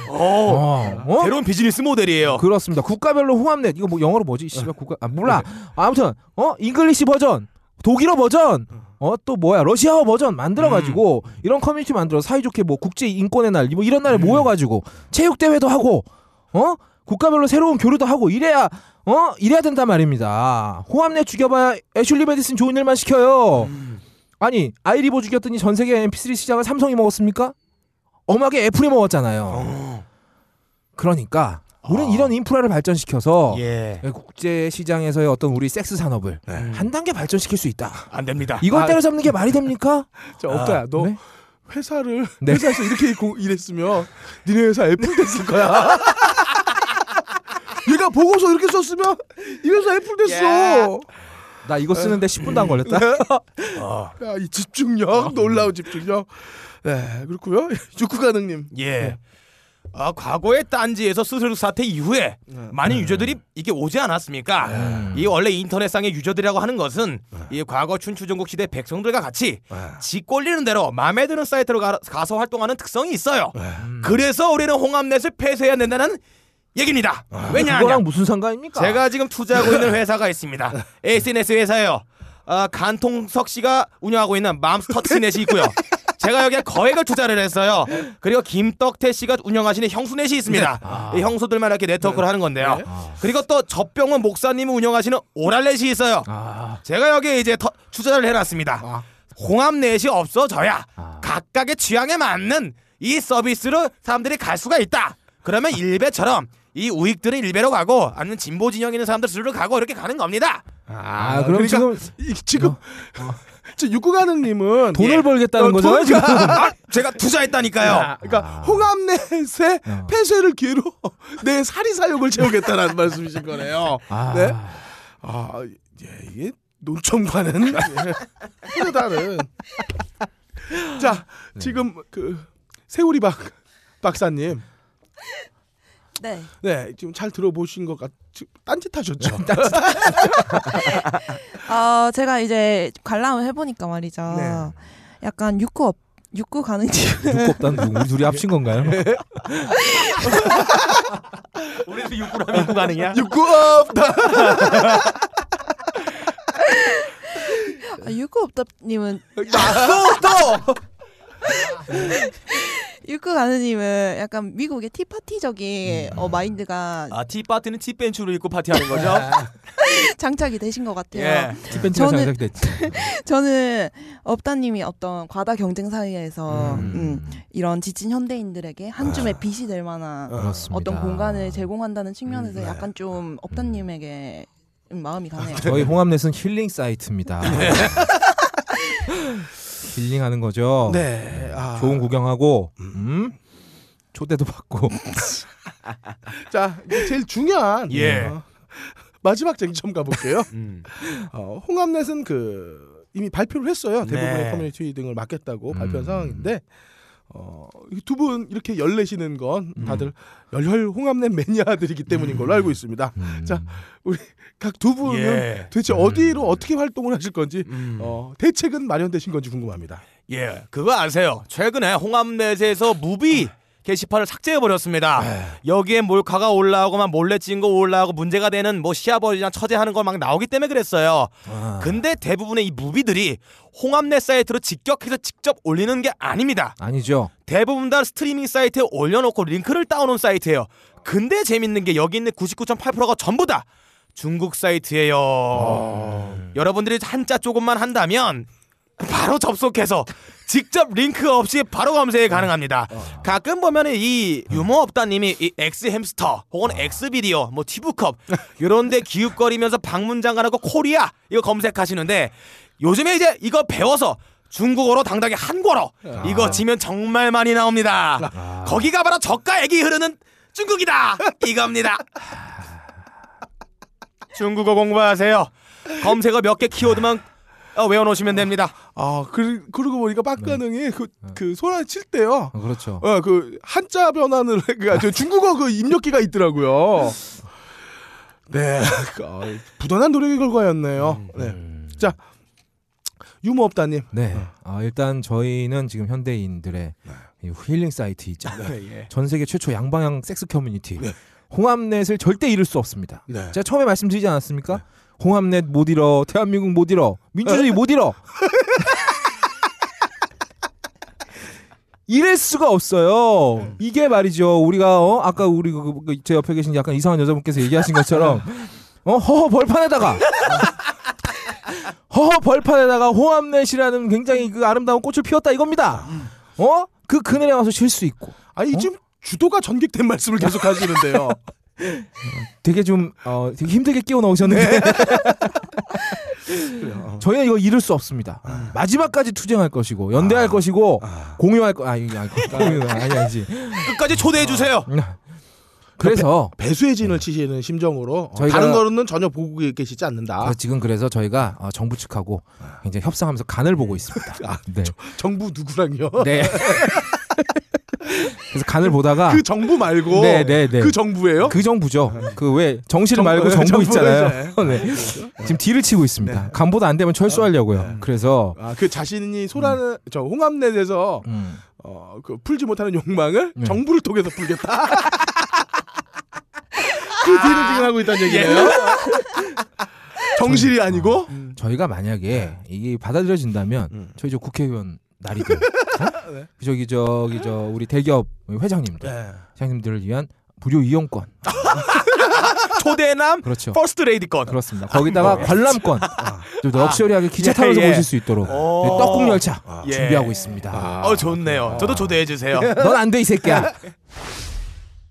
어, 어? 새로운 비즈니스 모델이에요. 그렇습니다. 국가별로 홍합넷 이거 뭐 영어로 뭐지? 씨발 국가 아 몰라. 아무튼 어 English 버전, 독일어 버전, 어 또 뭐야 러시아어 버전 만들어가지고 이런 커뮤니티 만들어 사이좋게 뭐 국제 인권의 날 뭐 이런 날에 모여가지고 체육 대회도 하고 어 국가별로 새로운 교류도 하고 이래야 어 이래야 된단 말입니다. 호암내 죽여봐야 애슐리 메디슨 좋은 일만 시켜요. 아니 아이리버 죽였더니 전 세계 MP3 시장을 삼성이 먹었습니까? 엄하게 애플이 먹었잖아요. 그러니까 우리는 이런 인프라를 발전시켜서 예. 국제 시장에서의 어떤 우리 섹스 산업을 한 단계 발전시킬 수 있다. 안 됩니다. 이걸 아. 때려잡는 게 말이 됩니까? (laughs) 자, 업다야, 너 네? 회사를 네. 회사에서 이렇게 고- 일했으면 니네 회사 애플 됐을 거야. (laughs) 얘가 보고서 이렇게 썼으면 이 회사 애플 됐어. 나 이거 쓰는데 10분도 안 걸렸다. (laughs) 야, 이 집중력, 놀라운 집중력. 네, 그렇고요. 육구 가능님. 예. 아, 과거의 딴지에서 스스로 사태 이후에 많은 유저들이 이게 오지 않았습니까? 이 원래 인터넷상의 유저들이라고 하는 것은 이 과거 춘추전국 시대 백성들과 같이 지 꼴리는 대로 마음에 드는 사이트로 가, 가서 활동하는 특성이 있어요. 그래서 우리는 홍합넷을 폐쇄해야 된다는 얘기입니다. 왜냐하면 그거랑 무슨 상관입니까? 제가 지금 투자하고 있는 회사가 있습니다. SNS 회사예요. 아, 간통석 씨가 운영하고 있는 맘스터치넷이 있고요. (laughs) 제가 여기에 거액을 투자를 했어요. 그리고 김떡태 씨가 운영하시는 형수넷이 있습니다. 이 형수들만 이렇게 네트워크를 하는 건데요. 그리고 또 젖병원 목사님이 운영하시는 오랄넷이 있어요. 아, 제가 여기에 이제 터- 투자를 해놨습니다. 홍합넷이 없어져야 각각의 취향에 맞는 이 서비스로 사람들이 갈 수가 있다. 그러면 일베처럼 이 우익들은 일베로 가고 아니면 진보 진영 있는 사람들 스스로 가고 이렇게 가는 겁니다. 아, 그럼 지금 이, 지금 지금 육구 가능님은 돈을 예. 벌겠다는 어, 거잖아요, 지금. 아, 제가 투자했다니까요. 그러니까 홍합넷의 어. 폐쇄를 기회로 (laughs) 내 사리 사욕을 채우겠다는 말씀이신 거네요. 아, 네. 아, 예, 이게 논청과는 (laughs) 예, 다른. 자, 지금 그 세우리 박 박사님, 네. 네, 지금 잘 들어보신 것 같. 딴짓하셨죠? (laughs) (laughs) 어, 제가 이제 관람을 해보니까 말이죠. 네. 약간 육구 업, 육구 가는 집. 누구 우리 둘이 (laughs) 합친 건가요? 우리도 육구라면 육구 가능이야? 육구 없다. 아, 육구 업다님은 또 육구 가는님은 약간 미국의 티파티적인 어, 마인드가 아, 티파티는 티벤츠로 입고 파티하는 거죠? (laughs) 장착이 되신 것 같아요. 예. 티벤치가 저는- 장착됐지. (laughs) 저는 업다님이 어떤 과다 경쟁 사회에서 음. 음, 이런 지친 현대인들에게 한 줌의 빛이 될 만한 그렇습니다. 어떤 공간을 제공한다는 측면에서 음, 네. 약간 좀 업다님에게 음, 마음이 가네요. 저희 홍합넷은 힐링 사이트입니다. (laughs) 힐링하는 거죠. 네. 아, 좋은 구경하고 음? 초대도 받고 (laughs) 자, 제일 중요한 예. 어, 마지막 쟁점 가볼게요. (laughs) 음. 어, 홍합넷은 그 이미 발표를 했어요. 대부분의 네. 커뮤니티 등을 막겠다고 음. 발표한 상황인데 어, 두 분 이렇게 열내시는 건 음. 다들 열혈 홍합넷 매니아들이기 때문인 걸로 알고 있습니다. 음. 자, 각두 분은 예. 도대체 어디로 어떻게 활동을 하실 건지 음. 어, 대책은 마련되신 건지 궁금합니다. 예, 그거 아세요? 최근에 홍합넷에서 movie 게시판을 삭제해 버렸습니다. 여기에 몰카가 올라오고만 몰래 찍은 거 올라오고 문제가 되는 뭐 시아버지나 처제하는 거 막 나오기 때문에 그랬어요. 아. 근데 대부분의 이 movie들이 홍합넷 사이트로 직격해서 직접 올리는 게 아닙니다. 아니죠. 대부분 다 스트리밍 사이트에 올려놓고 링크를 따오는 사이트예요. 근데 재밌는 게 여기 있는 99.8%가 전부 다 중국 사이트예요. 여러분들이 한자 조금만 한다면 바로 접속해서 직접 링크 없이 바로 검색이 가능합니다. 가끔 보면 이 유머 없다님이 이 엑스 햄스터 혹은 엑스 비디오 뭐 티브컵 이런데 (laughs) 기웃거리면서 방문장관하고 코리아 이거 검색하시는데 요즘에 이제 이거 배워서 중국어로 당당히 한국어로 이거 지면 정말 많이 나옵니다. 거기가 바로 저가 액이 흐르는 중국이다 이겁니다. 중국어 공부하세요. 검색어 몇 개 키워드만 어, 외워놓으시면 됩니다. 아, 그, 그러고 보니까 빡가능이 그, 그 소란 칠 때요. 아, 그렇죠. 어, 그 한자 변환을 그저 중국어 그 입력기가 있더라고요. (laughs) 네, 그, 아, 부단한 노력의 결과였네요. 네, 자 유머 없다님. 네. 아, 일단 저희는 지금 현대인들의 이 힐링 사이트 있죠. 전 세계 최초 양방향 섹스 커뮤니티. 홍합넷을 절대 잃을 수 없습니다. 네. 제가 처음에 말씀드리지 않았습니까? 홍합넷 못 잃어, 대한민국 못 잃어, 민주주의 못 잃어. 이럴 수가 없어요. 이게 말이죠. 우리가 어 아까 우리 그, 그, 제 옆에 계신 약간 이상한 여자분께서 얘기하신 것처럼 어 허허 벌판에다가 허허 벌판에다가 홍합넷이라는 굉장히 그 아름다운 꽃을 피웠다 이겁니다. 어? 그 그늘에 와서 쉴 수 있고 아니 지금 주도가 전객된 말씀을 계속 하시는데요. (laughs) 되게 좀 어, 되게 힘들게 끼워 넣으셨는데 그래요. (laughs) 저희는 이거 잃을 수 없습니다. 마지막까지 투쟁할 것이고 연대할 것이고 아. 공유할 거 아니 아니 공유 아니 아니지. 끝까지 초대해 주세요. 그래서 배수의 진을 치시는 심정으로 어, 저희가- 다른 거는 전혀 보고 계시지 않는다. 그래서 지금 그래서 저희가 어, 정부 측하고 굉장히 협상하면서 간을 보고 있습니다. 아, 네. 정부 누구랑요? 네. (laughs) 그래서 간을 보다가 그 정부 말고 네, 네, 네. 그 정부예요? 그 정부죠. 그 왜 정실 정- 말고 네, 정부 정부, 있잖아요. (laughs) 네. 지금 딜을 치고 있습니다. 간보다 안 되면 철수하려고요. 그래서 아, 그 자신이 소라는 저 홍합넷에서 음. 어, 그 풀지 못하는 욕망을 네. 정부를 통해서 풀겠다. (laughs) 그 딜을 지금 하고 있다는 얘기예요. 정실이 아니고 저희가 만약에 이게 받아들여진다면 음. 저희 저 국회의원 나리들 어? (laughs) 저기 저기 저 우리 대기업 회장님들 네. 회장님들을 위한 무료 이용권 (laughs) 초대남 그렇죠. 퍼스트 레이디건. 그렇습니다. 거기다가 관람권 좀 럭셔리하게 기차 예, 타면서 예. 보실 수 있도록 어. 네, 떡국 열차 예. 준비하고 있습니다. 아. 어 좋네요. 저도 초대해 주세요. 넌 안 돼 이 새끼야. (laughs)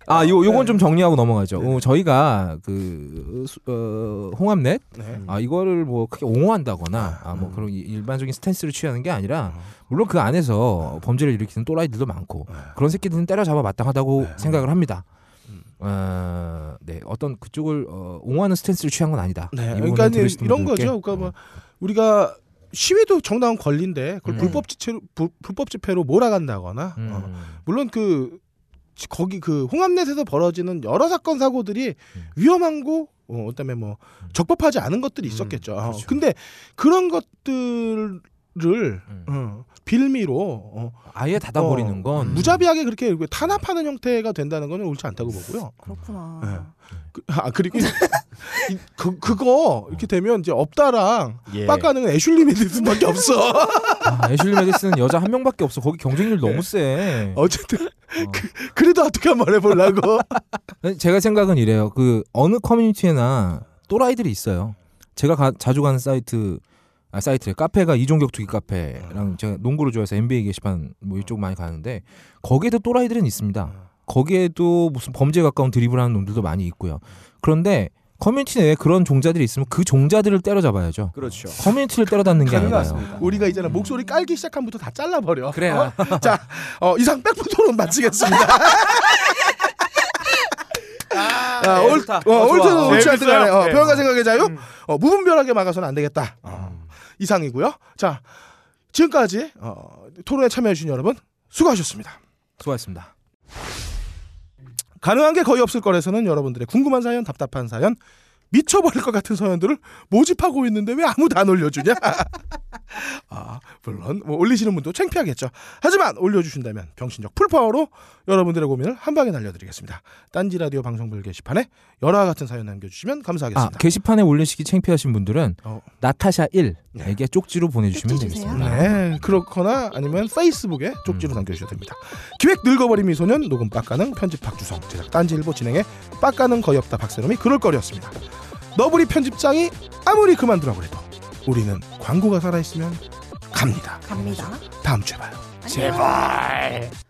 아, 요 요건 좀 정리하고 넘어가죠. 어, 저희가 그 수- 어, 홍합넷 네. 아 이거를 뭐 크게 옹호한다거나 아 뭐 그런 이- 일반적인 스탠스를 취하는 게 아니라 물론 그 안에서 범죄를 일으키는 또라이들도 많고 그런 새끼들은 때려잡아 마땅하다고 생각을 합니다. 어, 네 어떤 그쪽을 어, 옹호하는 스탠스를 취한 건 아니다. 네. 그러니까 이런 거죠. 그러니까 뭐 어, 우리가 시위도 정당한 권리인데 그걸 음. 불법 집회로 불, 불법 집회로 몰아간다거나 음, 어, 물론 그 지- 거기 그 홍합넷에서 벌어지는 여러 사건 사고들이 음. 위험한 거 어, 그다음에 뭐 적법하지 않은 것들이 있었겠죠. 어, 그렇죠. 근데 그런 것들 을 음. 어, 빌미로 어, 아예 닫아버리는 어, 건 무자비하게 그렇게 탄압하는 형태가 된다는 거는 옳지 않다고 보고요. 그렇구나. 네. 그, 아 그리고 이- 그 그거 이렇게 되면 이제 업다랑 예. 빡가는 애슐리 메디슨밖에 없어. 아, 애슐리 메디슨은 여자 한 명밖에 없어. 거기 경쟁률 너무 세. 어쨌든 어. 그, 래도 어떻게 한번 해보려고. 제가 생각은 이래요. 그 어느 커뮤니티에나 또라이들이 있어요. 제가 가- 자주 가는 사이트 아 사이트 카페가 이종격투기 카페랑 제가 농구를 좋아해서 NBA 게시판 뭐 이쪽 많이 가는데 거기에도 또라이들은 있습니다. 거기에도 무슨 범죄에 가까운 드리블하는 놈들도 많이 있고요. 그런데 커뮤니티 내에 그런 종자들이 있으면 그 종자들을 때려잡아야죠. 그렇죠. 커뮤니티를 때려잡는 게 아니라요. 우리가 이제는 목소리 깔기 시작한부터 다 잘라버려. 그래요. 어? 자, 어, 이상 빽분토론 마치겠습니다. 아, 올, 좋다. 어, 어, 좋아. 옳지 않든 간에 어, 네. 평가 생각의 자유 어, 무분별하게 막아서는 안 되겠다. 어, 이상이고요. 자, 지금까지 어, 토론에 참여해주신 여러분 수고하셨습니다. 수고하셨습니다. 가능한 게 거의 없을 거라서는 여러분들의 궁금한 사연, 답답한 사연, 미쳐버릴 것 같은 사연들을 모집하고 있는데 왜 아무도 안 올려주냐? (laughs) 아, 물론 뭐 올리시는 분도 창피하겠죠. 하지만 올려주신다면 병신적 풀파워로 여러분들의 고민을 한 방에 날려드리겠습니다. 딴지 라디오 방송별 게시판에 열화 같은 사연 남겨주시면 아 감사하겠습니다. 게시판에 올리시기 창피하신 분들은 어. 나타샤 1에게 쪽지로 보내주시면. 되겠습니다. 네, 그렇거나 아니면 페이스북에 쪽지로 남겨주셔도 됩니다. 기획 늙어버린 미소년, 녹음 빡가능, 편집 박주성, 제작 딴지일보 진행해 빡가능 거의 없다 박세롬이 그럴 거리였습니다. 너브리 편집장이 아무리 그만두라고 해도 우리는 광고가 살아있으면 갑니다. 갑니다. 다음 주에 봐요. 제발.